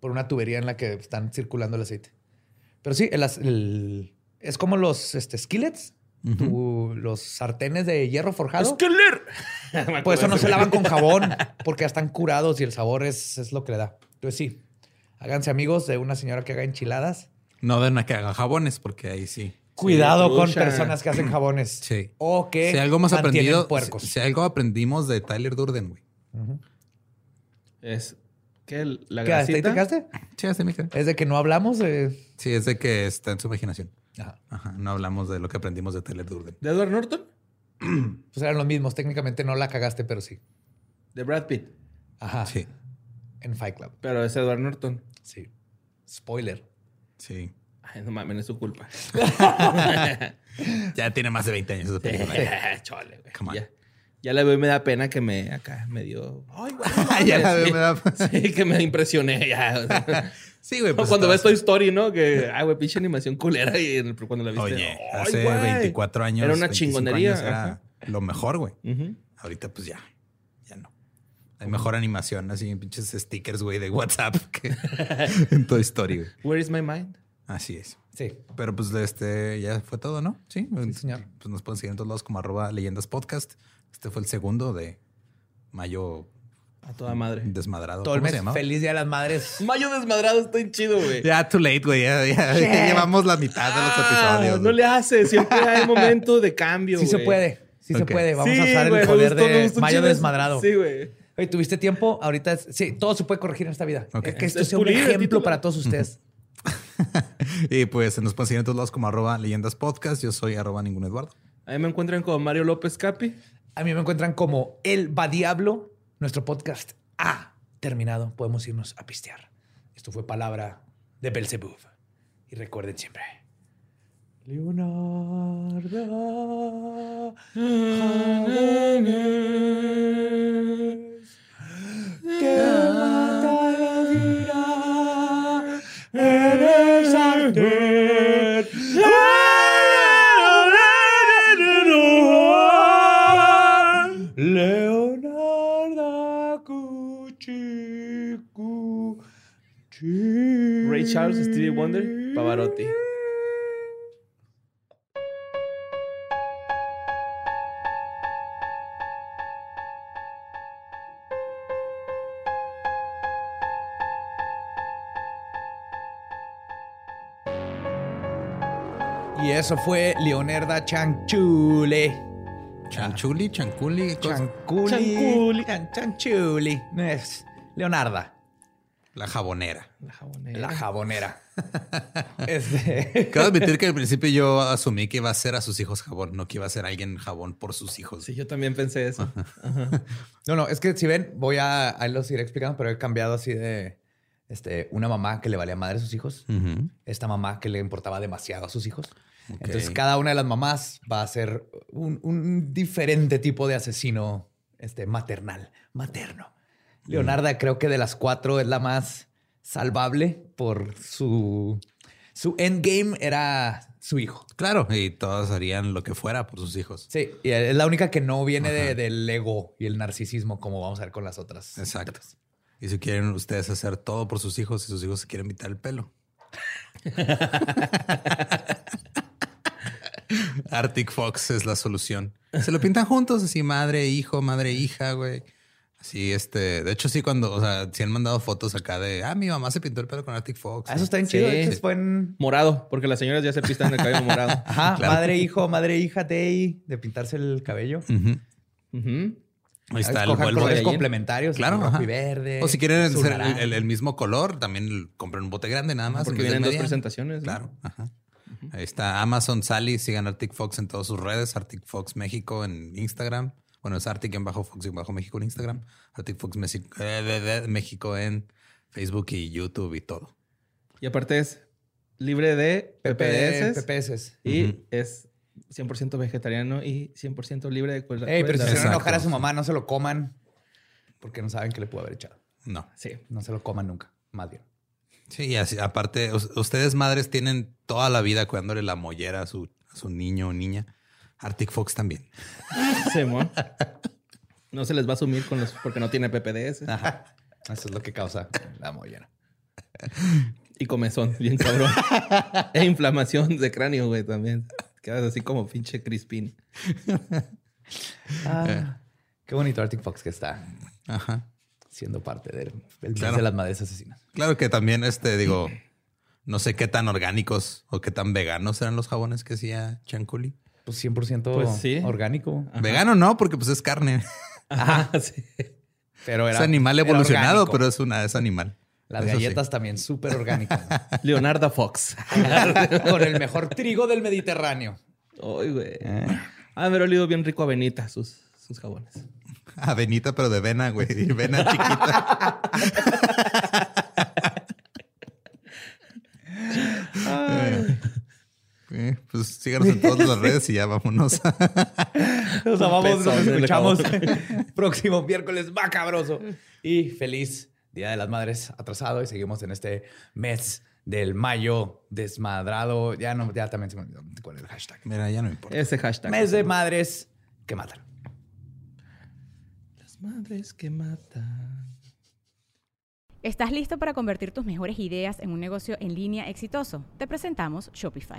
por una tubería en la que están circulando el aceite. Pero sí, el, el- es como los este, skillets, tu- los sartenes de hierro forjado. ¡Skeller! (laughs) Por eso no se lavan con jabón, porque ya están curados y el sabor es, es lo que le da. Entonces sí, háganse amigos de una señora que haga enchiladas. No de una que haga jabones, porque ahí sí. Cuidado con personas que hacen (clears throat) jabones. Sí. O que Si algo aprendido, puercos. si, si algo aprendimos de Tyler Durden, güey. Es ¿qué? la ¿Qué? ¿Hasta ahí te grasita. quedaste? Sí, así me quedé. Es de que no hablamos de... Sí, es de que está en su imaginación. Ajá. Ajá, no hablamos de lo que aprendimos de Tyler Durden. ¿De Edward Norton? (clears throat) Pues eran los mismos. Técnicamente no la cagaste, pero sí. De Brad Pitt. Ajá. Sí, En Fight Club. Pero es Edward Norton. Sí. Spoiler. sí. Ay, no mames, no es su culpa. (laughs) Ya tiene más de 20 años esa película. (laughs) Chole, güey. Come on. Ya, ya la veo y me da pena que me acá me dio. Ay, güey. (laughs) Ya la veo, me da- Sí, que me impresioné ya. Sí, güey. Pues, (laughs) cuando ves Toy Story, ¿no? Que, ay, güey, pinche animación culera. Y el- cuando la viste. Oye, hace güey. 24 años. Era una 25 chingonería. Era lo mejor, güey. Ahorita, pues ya. Ya no. Hay mejor animación, así pinches stickers, güey, de WhatsApp (laughs) que en Toy Story, güey. Where is my mind? Así es. Sí. Pero pues este ya fue todo, ¿no? Sí, señor. Pues nos pueden seguir en todos lados como arroba leyendas podcast. Este fue el segundo de mayo A toda madre. desmadrado. Todo el ¿Cómo se mes. Feliz Día de las Madres. Mayo desmadrado está en chido, güey. Ya, too late, güey. Ya, ya- ya llevamos la mitad de los Ah, episodios. no le hace. Siempre hay momento de cambio, Sí se puede. Sí se puede. Vamos Sí, a usar el poder gustó, de Mayo desmadrado. Sí, güey. Oye, tuviste tiempo. Ahorita es- sí, todo se puede corregir en esta vida. Ok. Es que esto Es sea un pulir ejemplo para todos ustedes. (laughs) Y pues nos pueden seguir en todos lados como arroba leyendas podcast. Yo soy arroba ningún Eduardo. Ahí me encuentran con Mario López Capi. A mí me encuentran como El Va Diablo. Nuestro podcast ha terminado. Podemos irnos a pistear. Esto fue palabra de Belzebub. Y recuerden siempre. Leonardo. Que mata la vida en el. Charles, Stevie Wonder, Pavarotti. Y eso fue Leonarda Chanchule. Chanchuli, chanculi. Chanculi. Chanculi. Chan- Chanchuli. Es Leonarda, La jabonera. La jabonera. la jabonera. (laughs) Este, Quiero admitir que al principio yo asumí que iba a ser a sus hijos jabón, no que iba a ser alguien jabón por sus hijos. Sí, yo también pensé eso. No, no, es que si ven, voy a, ahí los iré explicando, pero he cambiado así de este, una mamá que le valía madre a sus hijos, esta mamá que le importaba demasiado a sus hijos. Entonces, cada una de las mamás va a ser un, un diferente tipo de asesino este, maternal, materno. Leonarda, creo que de las cuatro es la más salvable por su. Su endgame era su hijo. Claro, y todos harían lo que fuera por sus hijos. Sí, y es la única que no viene de- del ego y el narcisismo, como vamos a ver con las otras. Exacto. Y si quieren ustedes hacer todo por sus hijos y sus hijos se quieren quitar el pelo. (laughs) Arctic Fox es la solución. Se lo pintan juntos, así madre, hijo, madre, hija, güey. Sí, este, de hecho sí, cuando, o sea, sí han mandado fotos acá de, ah, mi mamá se pintó el pelo con Arctic Fox. Ah, Eso está bien Sí. chido. De hecho, fue en... Morado, porque las señoras ya se pistan el cabello morado. (laughs) Ajá, Claro. madre, hijo, madre, hija, day, de pintarse el cabello. Ujú. Ujú. Ahí está el colores de- complementarios. Claro, rojo y verde. O si quieren el, el- el mismo color, también compren un bote grande nada más. Porque vienen dos presentaciones. ¿no? Claro. Ajá. Ahí está Amazon Sally. Sigan Arctic Fox en todas sus redes. Arctic Fox México en Instagram. Bueno, es Arctic en bajo Fox en bajo México en Instagram. Arctic Fox Mexi- eh, México en Facebook y YouTube y todo. Y aparte es libre de PPS. PPS. Y Ujú. es 100% vegetariano y 100% libre de cual- Ey, pero si se van a enojar a su mamá, no se lo coman. Porque no saben qué le pudo haber echado. No. Sí. No se lo coman nunca. Más bien. Sí, y así, aparte, us- ustedes madres tienen toda la vida cuidándole la mollera a su, a su niño o niña. Arctic Fox también. (laughs) Simón. No se les va a asumir con los porque no tiene PPDS Ajá. Eso es lo que causa la mollera. y comezón, bien cabrón. (laughs) e inflamación de cráneo, güey, también. Quedas así como pinche crispín. Ah, qué bonito Arctic Fox que está Ajá. siendo parte del, del Claro. de las madres asesinas. Claro que también, este, digo, no sé qué tan orgánicos o qué tan veganos eran los jabones que hacía Chanculi. Pues 100% Pues sí. orgánico. Vegano no, porque pues es carne. (laughs) Ajá, sí. Pero es era, animal era evolucionado, pero es una, es animal. Las Eso sí. galletas también súper orgánicas. (laughs) Leonardo Fox. (laughs) Con el mejor trigo del Mediterráneo. Ay, güey. ¿Eh? Ah, haber olido bien rico a Benita sus, sus jabones. Avenita, pero de vena, güey. y Vena chiquita. Eh, pues síganos en todas las redes y ya vámonos. (laughs) Nos amamos, nos escuchamos (laughs) próximo miércoles macabroso. Y feliz Día de las Madres atrasado. Y seguimos en este mes del mayo desmadrado. Ya no, ya también se me olvidó cuál es el hashtag. Mira, ya no importa. Ese hashtag. Mes de madres que matan. Las madres que matan. ¿Estás listo para convertir tus mejores ideas en un negocio en línea exitoso? Te presentamos Shopify.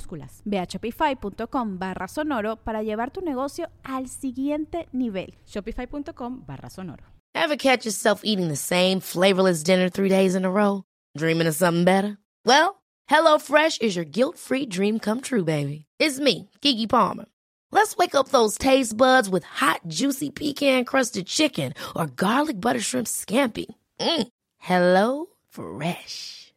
minúsculas. Ve a shopify.com barra sonoro para llevar tu negocio al siguiente nivel. Shopify.com barra sonoro. Ever catch yourself eating the same flavorless dinner three days in a row? Dreaming of something better? Well, HelloFresh is your guilt-free dream come true, baby. It's me, Kiki Palmer. Let's wake up those taste buds with hot, juicy pecan-crusted chicken or garlic butter shrimp scampi. Mm. Hello Fresh.